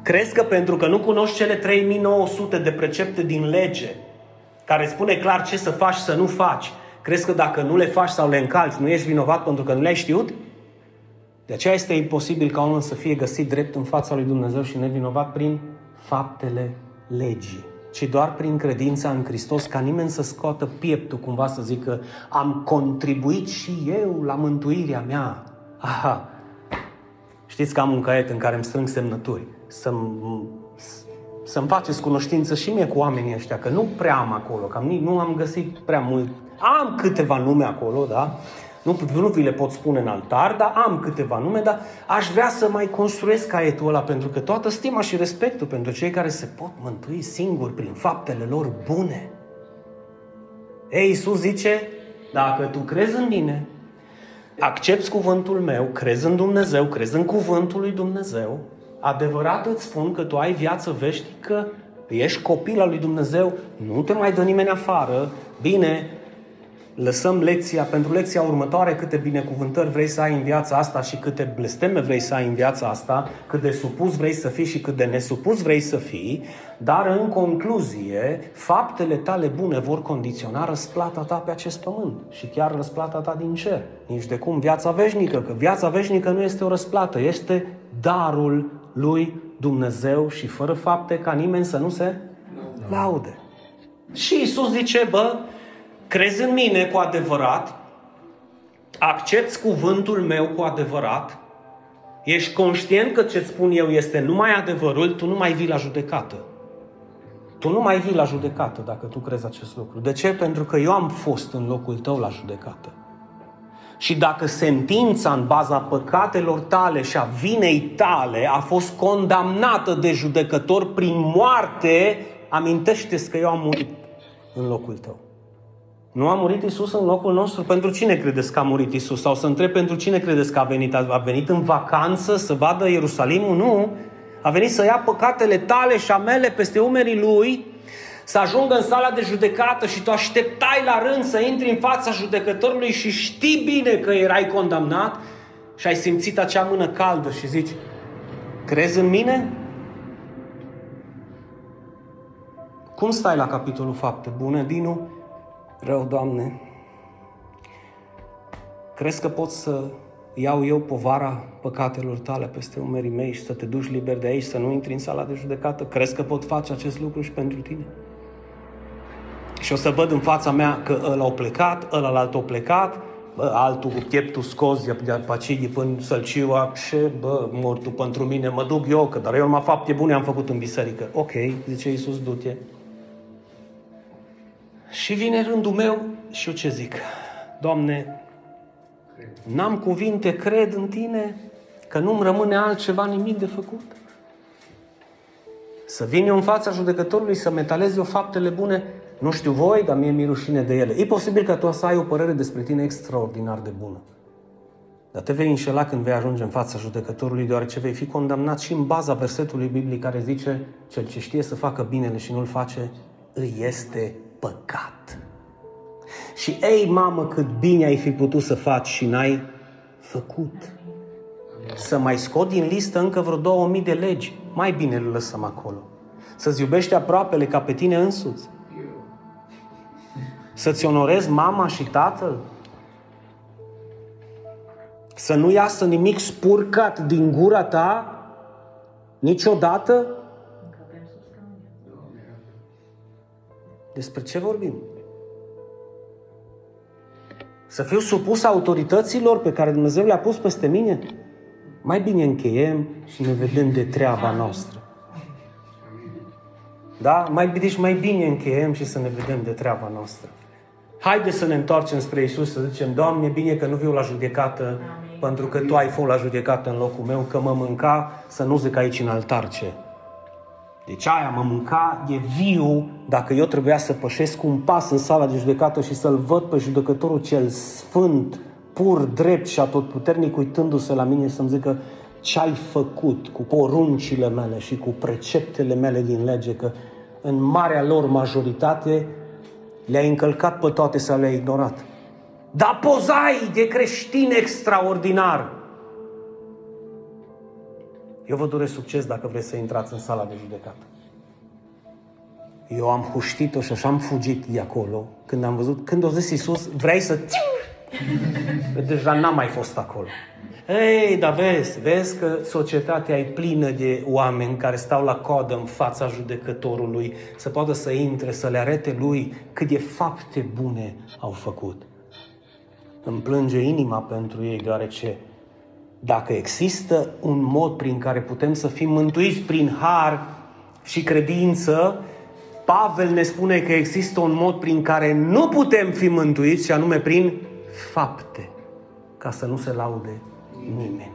Crezi că pentru că nu cunoști cele 3900 de precepte din lege, care spune clar ce să faci și să nu faci, crezi că dacă nu le faci sau le încalci, nu ești vinovat pentru că nu le-ai știut? De aceea este imposibil ca omul să fie găsit drept în fața lui Dumnezeu și nevinovat prin faptele legii, ci doar prin credința în Hristos, ca nimeni să scoată pieptul cumva să zică am contribuit și eu la mântuirea mea. Aha, știți că am un caiet în care îmi strâng semnături, să-mi, să-mi faceți cunoștință și mie cu oamenii ăștia, că nu prea am acolo, că nu am găsit prea mult. Am câteva nume acolo, da? Nu, nu vi le pot spune în altar, dar am câteva nume, dar aș vrea să mai construiesc caietul ăla, pentru că toată stima și respectul pentru cei care se pot mântui singuri prin faptele lor bune. Ei, Iisus zice, dacă tu crezi în mine, accepti cuvântul meu, crezi în Dumnezeu, crezi în cuvântul lui Dumnezeu, adevărat îți spun că tu ai viață veșnică, ești copil al lui Dumnezeu, nu te mai dă nimeni afară, bine, lăsăm lecția, pentru lecția următoare câte binecuvântări vrei să ai în viața asta și câte blesteme vrei să ai în viața asta, cât de supus vrei să fii și cât de nesupus vrei să fii, dar în concluzie, faptele tale bune vor condiționa răsplata ta pe acest pământ și chiar răsplata ta din cer. Nici de cum viața veșnică, că viața veșnică nu este o răsplată, este darul lui Dumnezeu și fără fapte ca nimeni să nu se laude. Și Isus zice, bă, crezi în mine cu adevărat, accepti cuvântul meu cu adevărat, ești conștient că ce spun eu este numai adevărul, tu nu mai vii la judecată. Tu nu mai vii la judecată dacă tu crezi acest lucru. De ce? Pentru că eu am fost în locul tău la judecată. Și dacă sentința în baza păcatelor tale și a vinei tale a fost condamnată de judecător prin moarte, amintește-ți că eu am murit în locul tău. Nu a murit Isus în locul nostru? Pentru cine credeți că a murit Isus? Sau să întreb pentru cine credeți că a venit? A venit în vacanță să vadă Ierusalimul? Nu. A venit să ia păcatele tale și a mele peste umerii lui, să ajungă în sala de judecată și tu așteptai la rând să intri în fața judecătorului și știi bine că erai condamnat și ai simțit acea mână caldă și zici, crezi în mine? Cum stai la capitolul fapte bune, Dinu? Rău, Doamne, crezi că pot să iau eu povara păcatelor tale peste umerii mei și să te duci liber de aici, să nu intri în sala de judecată? Crezi că pot face acest lucru și pentru tine? Și o să văd în fața mea că ăla a plecat, ăla alt a plecat, bă, altul cu pieptul scos de pacii până sălciua, și bă, mortul pentru mine, mă duc eu, că dar eu numai fapte bune am făcut în biserică. Ok, zice Iisus, du-te. Și vine rândul meu și eu ce zic? Doamne, n-am cuvinte, cred în Tine, că nu-mi rămâne altceva nimic de făcut. Să vin eu în fața judecătorului să metalez eu faptele bune, nu știu voi, dar mie mi rușine de ele. E posibil că tu să ai o părere despre tine extraordinar de bună. Dar te vei înșela când vei ajunge în fața judecătorului, deoarece vei fi condamnat și în baza versetului biblic care zice cel ce știe să facă binele și nu-l face, îi este păcat. Și ei, mamă, cât bine ai fi putut să faci și n-ai făcut. Să mai scot din listă încă vreo 2000 de legi. Mai bine le lăsăm acolo. Să-ți iubești aproapele ca pe tine însuți. Să-ți onorezi mama și tatăl. Să nu iasă nimic spurcat din gura ta niciodată Despre ce vorbim? Să fiu supus autorităților pe care Dumnezeu le-a pus peste mine? Mai bine încheiem și ne vedem de treaba noastră. Da? Mai, deci mai bine încheiem și să ne vedem de treaba noastră. Haideți să ne întoarcem spre Isus să zicem, Doamne, bine că nu viu la judecată, Amin. pentru că Tu ai fost la judecată în locul meu, că mă mânca să nu zic aici în altar ce. Deci aia mă mânca, e viu, dacă eu trebuia să pășesc un pas în sala de judecată și să-l văd pe judecătorul cel sfânt, pur, drept și atotputernic, uitându-se la mine să-mi zică ce ai făcut cu poruncile mele și cu preceptele mele din lege, că în marea lor majoritate le-ai încălcat pe toate sau le-ai ignorat. Dar pozai de creștin extraordinar. Eu vă doresc succes dacă vreți să intrați în sala de judecată. Eu am huștit-o și așa am fugit de acolo când am văzut, când o zis Iisus, vrei să... Deja n-am mai fost acolo. Ei, dar vezi, vezi că societatea e plină de oameni care stau la coadă în fața judecătorului să poată să intre, să le arete lui cât de fapte bune au făcut. Îmi plânge inima pentru ei, deoarece dacă există un mod prin care putem să fim mântuiți prin har și credință, Pavel ne spune că există un mod prin care nu putem fi mântuiți și anume prin fapte, ca să nu se laude nimeni.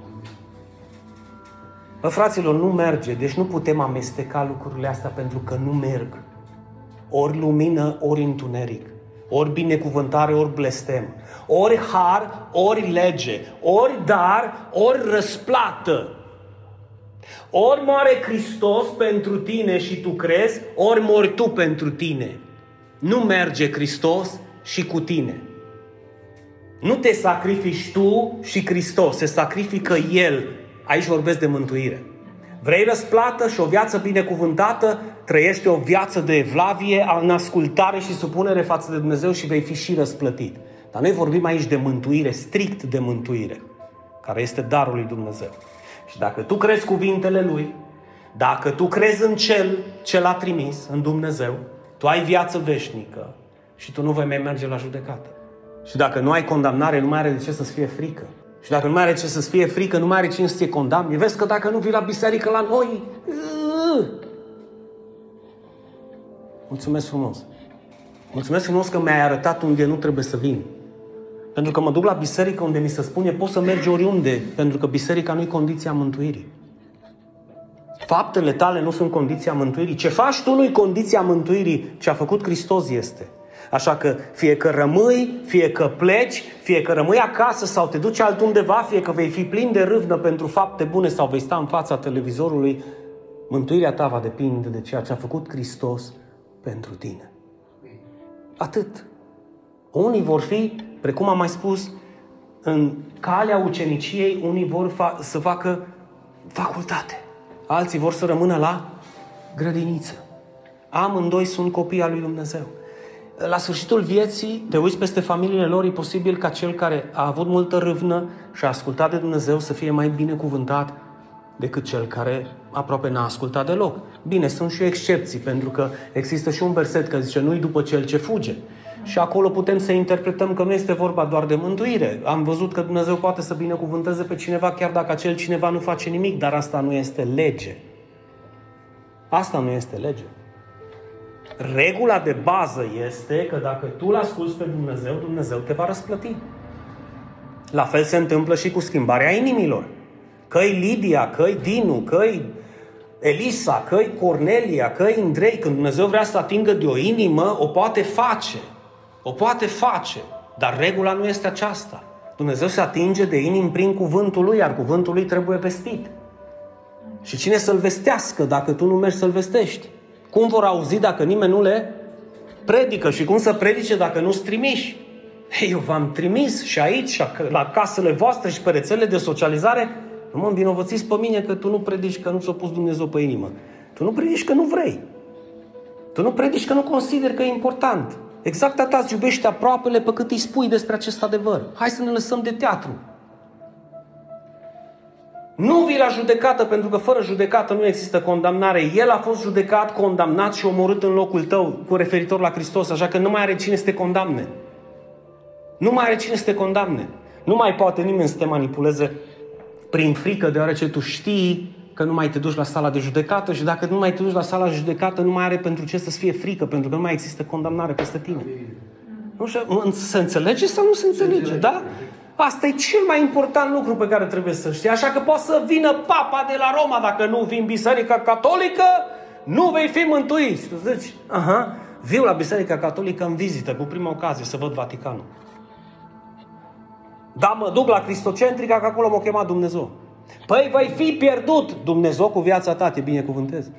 Bă, fraților, nu merge, deci nu putem amesteca lucrurile astea pentru că nu merg. Ori lumină, ori întuneric. Ori binecuvântare, ori blestem. Ori har, ori lege. Ori dar, ori răsplată. Ori moare Hristos pentru tine și tu crezi, ori mori tu pentru tine. Nu merge Hristos și cu tine. Nu te sacrifici tu și Hristos, se sacrifică El. Aici vorbesc de mântuire. Vrei răsplată și o viață binecuvântată, trăiește o viață de evlavie, în ascultare și supunere față de Dumnezeu și vei fi și răsplătit. Dar noi vorbim aici de mântuire, strict de mântuire, care este darul lui Dumnezeu. Și dacă tu crezi cuvintele Lui, dacă tu crezi în Cel ce l-a trimis, în Dumnezeu, tu ai viață veșnică și tu nu vei mai merge la judecată. Și dacă nu ai condamnare, nu mai are de ce să-ți fie frică. Și dacă nu mai are ce să-ți fie frică, nu mai are cine să te condamne. Vezi că dacă nu vii la biserică la noi... Mulțumesc frumos! Mulțumesc frumos că mi-ai arătat unde nu trebuie să vin. Pentru că mă duc la biserică unde mi se spune poți să mergi oriunde, pentru că biserica nu e condiția mântuirii. Faptele tale nu sunt condiția mântuirii. Ce faci tu nu e condiția mântuirii. Ce a făcut Hristos este. Așa că fie că rămâi, fie că pleci, fie că rămâi acasă sau te duci altundeva, fie că vei fi plin de râvnă pentru fapte bune sau vei sta în fața televizorului, mântuirea ta va depinde de ceea ce a făcut Hristos pentru tine. Atât. Unii vor fi, precum am mai spus, în calea uceniciei, unii vor fa- să facă facultate. Alții vor să rămână la grădiniță. Amândoi sunt copii al lui Dumnezeu la sfârșitul vieții, te uiți peste familiile lor, e posibil ca cel care a avut multă râvnă și a ascultat de Dumnezeu să fie mai binecuvântat decât cel care aproape n-a ascultat deloc. Bine, sunt și excepții, pentru că există și un verset care zice nu-i după cel ce fuge. Și acolo putem să interpretăm că nu este vorba doar de mântuire. Am văzut că Dumnezeu poate să binecuvânteze pe cineva chiar dacă acel cineva nu face nimic, dar asta nu este lege. Asta nu este lege. Regula de bază este că dacă tu îl asculți pe Dumnezeu, Dumnezeu te va răsplăti. La fel se întâmplă și cu schimbarea inimilor. Că-i Lidia, că-i Dinu, că-i Elisa, că-i Cornelia, că-i Andrei, când Dumnezeu vrea să atingă de o inimă, o poate face. O poate face. Dar regula nu este aceasta. Dumnezeu se atinge de inimi prin cuvântul lui, iar cuvântul lui trebuie vestit. Și cine să-l vestească dacă tu nu mergi să-l vestești? Cum vor auzi dacă nimeni nu le predică și cum să predice dacă nu-s trimiși? Eu v-am trimis și aici, și la casele voastre și pe rețelele de socializare. Nu mă învinovățiți pe mine că tu nu predici că nu ți-a pus Dumnezeu pe inimă. Tu nu predici că nu vrei. Tu nu predici că nu consideri că e important. Exact atât îți iubește aproapele pe cât îi spui despre acest adevăr. Hai să ne lăsăm de teatru. Nu vii la judecată pentru că fără judecată nu există condamnare. El a fost judecat, condamnat și omorât în locul tău cu referitor la Hristos, așa că nu mai are cine să te condamne. Nu mai are cine să te condamne. Nu mai poate nimeni să te manipuleze prin frică, deoarece tu știi că nu mai te duci la sala de judecată și dacă nu mai te duci la sala de judecată, nu mai are pentru ce să-ți fie frică, pentru că nu mai există condamnare peste tine. Nu știu, se înțelege sau nu se înțelege, da? Asta e cel mai important lucru pe care trebuie să știi. Așa că poate să vină papa de la Roma, dacă nu vin biserica catolică, nu vei fi mântuit. Tu zici, aha, viu la biserica catolică în vizită, cu prima ocazie, să văd Vaticanul. Da, mă duc la Cristocentrica, că acolo m-a chemat Dumnezeu. Păi vei fi pierdut. Dumnezeu cu viața ta te binecuvânteze.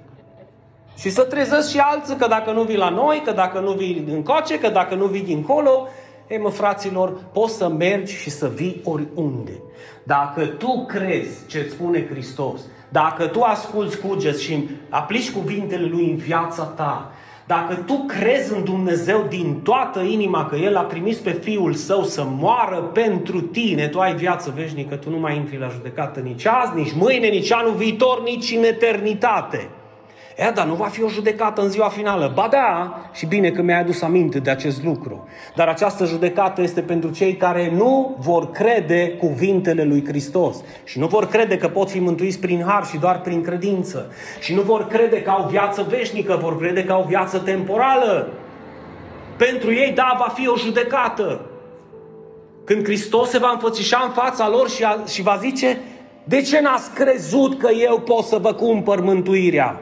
Și să trezesc și alții că dacă nu vii la noi, că dacă nu vii în coace, că dacă nu vii dincolo, ei mă, fraților, poți să mergi și să vii oriunde. Dacă tu crezi ce spune Hristos, dacă tu asculți cugeți și aplici cuvintele Lui în viața ta, dacă tu crezi în Dumnezeu din toată inima că El a trimis pe Fiul Său să moară pentru tine, tu ai viață veșnică, tu nu mai intri la judecată nici azi, nici mâine, nici anul viitor, nici în eternitate. E, dar nu va fi o judecată în ziua finală. Ba da, și bine că mi-ai adus aminte de acest lucru. Dar această judecată este pentru cei care nu vor crede cuvintele lui Hristos. Și nu vor crede că pot fi mântuiți prin har și doar prin credință. Și nu vor crede că au viață veșnică, vor crede că au viață temporală. Pentru ei, da, va fi o judecată. Când Hristos se va înfățișa în fața lor și, a, și va zice, de ce n-ați crezut că eu pot să vă cumpăr mântuirea?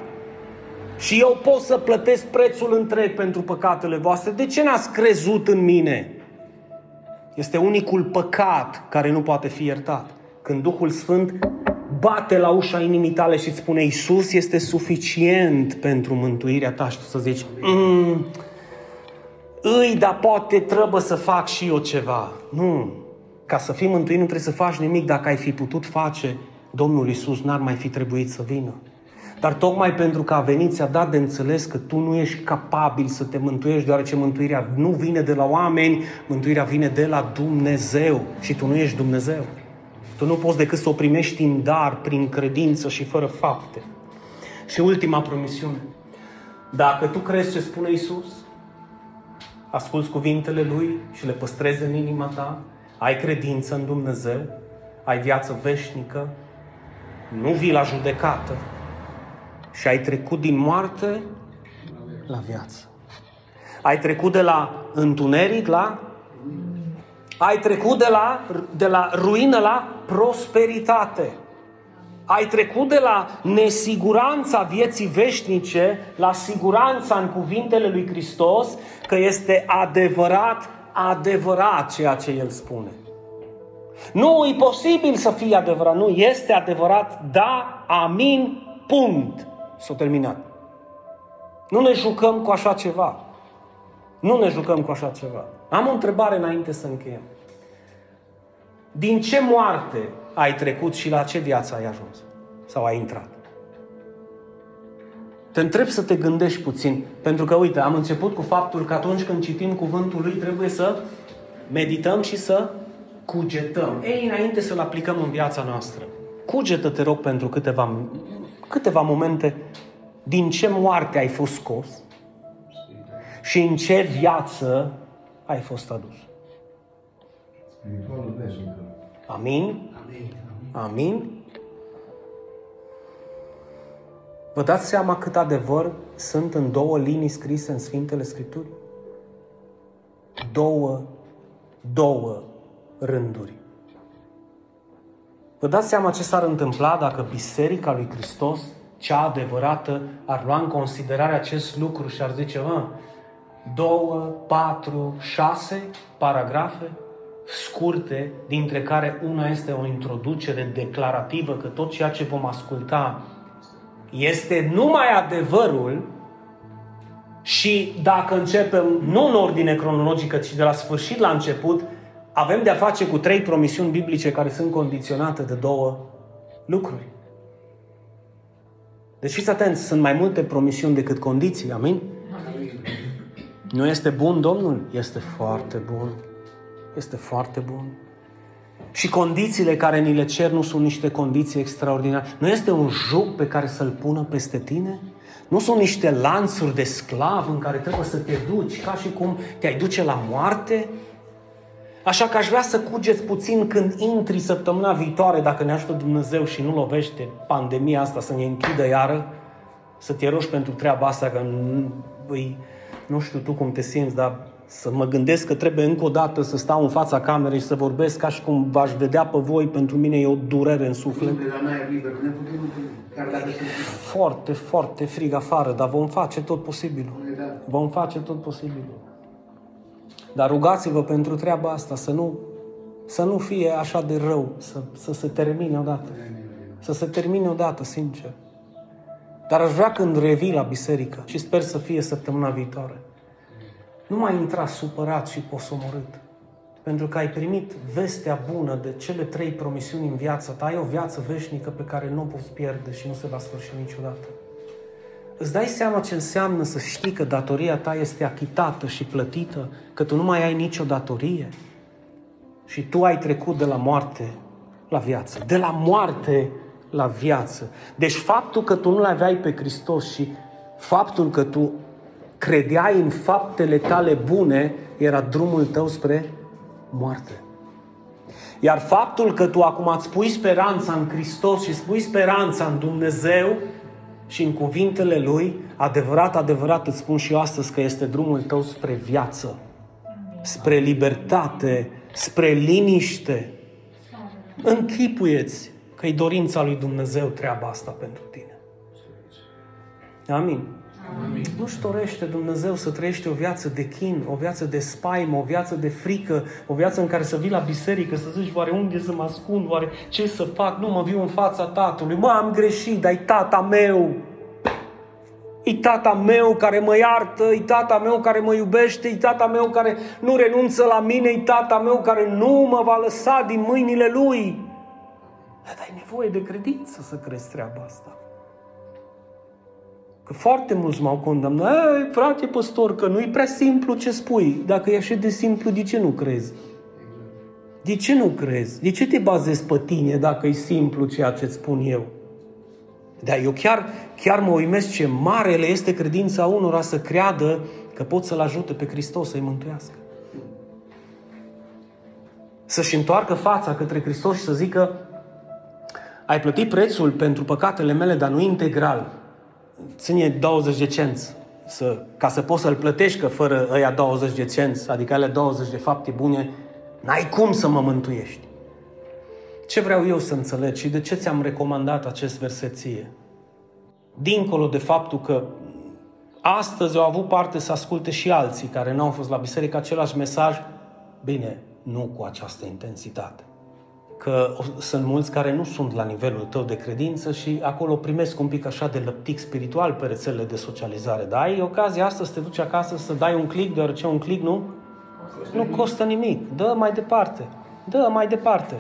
Și eu pot să plătesc prețul întreg pentru păcatele voastre, de ce n-ați crezut în mine? Este unicul păcat care nu poate fi iertat. Când Duhul Sfânt bate la ușa inimii tale și îți spune Iisus este suficient pentru mântuirea ta și tu să zici mm, îi, dar poate trebuie să fac și eu ceva. Nu. Ca să fii mântuit nu trebuie să faci nimic. Dacă ai fi putut face, Domnul Iisus n-ar mai fi trebuit să vină. Dar tocmai pentru că a venit, ți-a dat de înțeles că tu nu ești capabil să te mântuiești, deoarece mântuirea nu vine de la oameni, mântuirea vine de la Dumnezeu și tu nu ești Dumnezeu. Tu nu poți decât să o primești în dar, prin credință și fără fapte. Și ultima promisiune. Dacă tu crezi ce spune Isus, asculți cuvintele Lui și le păstrezi în inima ta, ai credință în Dumnezeu, ai viață veșnică, nu vii la judecată, și ai trecut din moarte la viață. Ai trecut de la întuneric la... Ai trecut de la, de la ruină la prosperitate. Ai trecut de la nesiguranța vieții veșnice la siguranța în cuvintele lui Hristos că este adevărat, adevărat ceea ce El spune. Nu e posibil să fie adevărat, nu, este adevărat, da, amin, punct. S-a terminat. Nu ne jucăm cu așa ceva. Nu ne jucăm cu așa ceva. Am o întrebare înainte să încheiem. Din ce moarte ai trecut și la ce viață ai ajuns? Sau ai intrat? Te întreb să te gândești puțin, pentru că, uite, am început cu faptul că atunci când citim cuvântul lui trebuie să medităm și să cugetăm. Ei, înainte să-l aplicăm în viața noastră, cugetă, te rog, pentru câteva câteva momente din ce moarte ai fost scos și în ce viață ai fost adus. Amin? Amin? Vă dați seama cât adevăr sunt în două linii scrise în Sfintele Scripturi? Două, două rânduri. Vă dați seama ce s-ar întâmpla dacă Biserica lui Hristos, cea adevărată, ar lua în considerare acest lucru și ar zice, mă, două, patru, șase paragrafe scurte, dintre care una este o introducere declarativă că tot ceea ce vom asculta este numai adevărul și dacă începem nu în ordine cronologică, ci de la sfârșit la început, avem de-a face cu trei promisiuni biblice care sunt condiționate de două lucruri. Deci fiți atenți, sunt mai multe promisiuni decât condiții, amin? Nu este bun Domnul? Este foarte bun. Este foarte bun. Și condițiile care ni le cer nu sunt niște condiții extraordinare. Nu este un joc pe care să-l pună peste tine? Nu sunt niște lanțuri de sclav în care trebuie să te duci ca și cum te-ai duce la moarte? Așa că aș vrea să cugeți puțin când intri săptămâna viitoare, dacă ne ajută Dumnezeu și nu lovește pandemia asta să ne închidă iară, să te rogi pentru treaba asta, că nu, îi, nu știu tu cum te simți, dar să mă gândesc că trebuie încă o dată să stau în fața camerei și să vorbesc ca și cum v-aș vedea pe voi, pentru mine e o durere în suflet. Foarte, foarte frig afară, dar vom face tot posibilul. Vom face tot posibilul. Dar rugați-vă pentru treaba asta, să nu, să nu fie așa de rău, să, să se termine odată. Să se termine odată, sincer. Dar aș vrea când revii la biserică și sper să fie săptămâna viitoare, nu mai intra supărat și posomorât. Pentru că ai primit vestea bună de cele trei promisiuni în viața ta, ai o viață veșnică pe care nu o poți pierde și nu se va sfârși niciodată. Îți dai seama ce înseamnă să știi că datoria ta este achitată și plătită, că tu nu mai ai nicio datorie și tu ai trecut de la moarte la viață. De la moarte la viață. Deci faptul că tu nu-L aveai pe Hristos și faptul că tu credeai în faptele tale bune era drumul tău spre moarte. Iar faptul că tu acum îți pui speranța în Hristos și îți pui speranța în Dumnezeu și în cuvintele Lui, adevărat, adevărat îți spun și eu astăzi că este drumul tău spre viață, spre libertate, spre liniște. Închipuieți că e dorința lui Dumnezeu treaba asta pentru tine. Amin. Amin. Nu-și dorește Dumnezeu să trăiești o viață de chin, o viață de spaimă, o viață de frică, o viață în care să vii la biserică, să zici, oare unde să mă ascund, oare ce să fac, nu mă viu în fața tatălui, mă, am greșit, dar e tata meu. E tata meu care mă iartă, e tata meu care mă iubește, e tata meu care nu renunță la mine, e tata meu care nu mă va lăsa din mâinile lui. Dar ai nevoie de credință să crezi treaba asta. Că foarte mulți m-au condamnat. Ei, frate păstor, că nu e prea simplu ce spui. Dacă e așa de simplu, de ce nu crezi? De ce nu crezi? De ce te bazezi pe tine dacă e simplu ceea ce spun eu? Dar eu chiar, chiar mă uimesc ce marele este credința unora să creadă că pot să-L ajute pe Hristos să-i mântuiască. Să-și întoarcă fața către Hristos și să zică ai plătit prețul pentru păcatele mele, dar nu integral ține 20 de cenți să, ca să poți să-l plătești, că fără ăia 20 de cenți, adică ale 20 de fapte bune, n-ai cum să mă mântuiești. Ce vreau eu să înțeleg și de ce ți-am recomandat acest verset ție? Dincolo de faptul că astăzi au avut parte să asculte și alții care n-au fost la biserică același mesaj, bine, nu cu această intensitate că sunt mulți care nu sunt la nivelul tău de credință și acolo primesc un pic așa de lăptic spiritual pe rețelele de socializare. Dar ai ocazia asta să te duci acasă să dai un click, deoarece un click nu, nu costă nimic. Dă mai departe. Dă mai departe.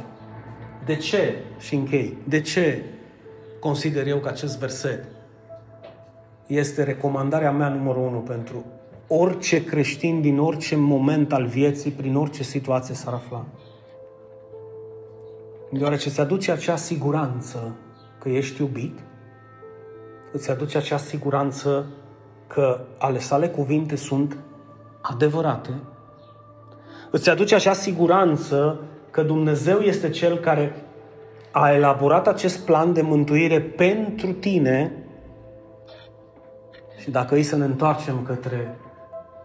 De ce? Și închei. De ce consider eu că acest verset este recomandarea mea numărul unu pentru orice creștin din orice moment al vieții, prin orice situație s-ar afla deoarece îți aduce acea siguranță că ești iubit, îți aduce acea siguranță că ale sale cuvinte sunt adevărate, îți aduce acea siguranță că Dumnezeu este Cel care a elaborat acest plan de mântuire pentru tine și dacă îi să ne întoarcem către,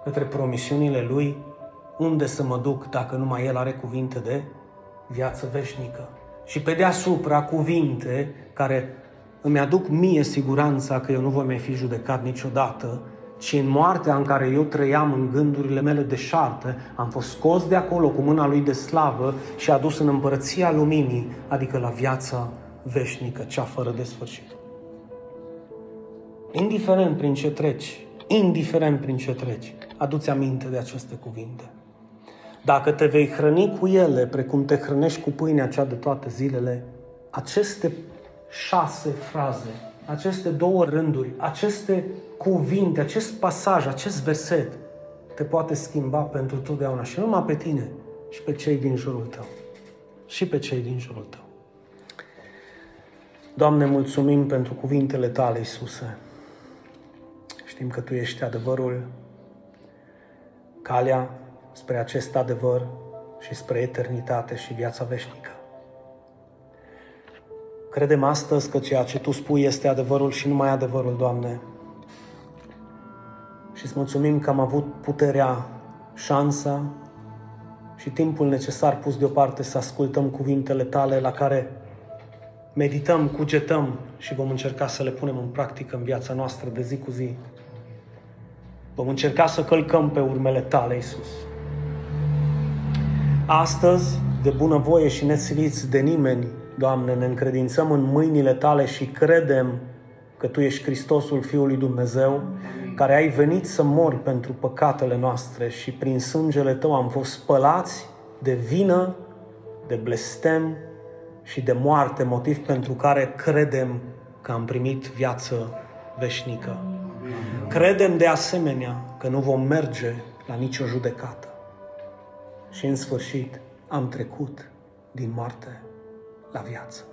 către promisiunile Lui, unde să mă duc dacă numai El are cuvinte de viață veșnică. Și pe deasupra cuvinte care îmi aduc mie siguranța că eu nu voi mai fi judecat niciodată, ci în moartea în care eu trăiam în gândurile mele de șartă, am fost scos de acolo cu mâna lui de slavă și adus în împărăția luminii, adică la viața veșnică, cea fără de sfârșit. Indiferent prin ce treci, indiferent prin ce treci, aduți aminte de aceste cuvinte. Dacă te vei hrăni cu ele, precum te hrănești cu pâinea cea de toate zilele, aceste șase fraze, aceste două rânduri, aceste cuvinte, acest pasaj, acest verset, te poate schimba pentru totdeauna și nu numai pe tine, și pe cei din jurul tău. Și pe cei din jurul tău. Doamne, mulțumim pentru cuvintele Tale, Iisuse. Știm că Tu ești adevărul, calea, spre acest adevăr și spre eternitate și viața veșnică. Credem astăzi că ceea ce Tu spui este adevărul și numai adevărul, Doamne. Și îți mulțumim că am avut puterea, șansa și timpul necesar pus deoparte să ascultăm cuvintele Tale la care medităm, cugetăm și vom încerca să le punem în practică în viața noastră de zi cu zi. Vom încerca să călcăm pe urmele Tale, Iisus. Astăzi, de bunăvoie și nesiliți de nimeni, Doamne, ne încredințăm în mâinile Tale și credem că Tu ești Hristosul Fiului Dumnezeu, care ai venit să mori pentru păcatele noastre și prin sângele Tău am fost spălați de vină, de blestem și de moarte, motiv pentru care credem că am primit viață veșnică. Credem de asemenea că nu vom merge la nicio judecată. Și în sfârșit am trecut din moarte la viață.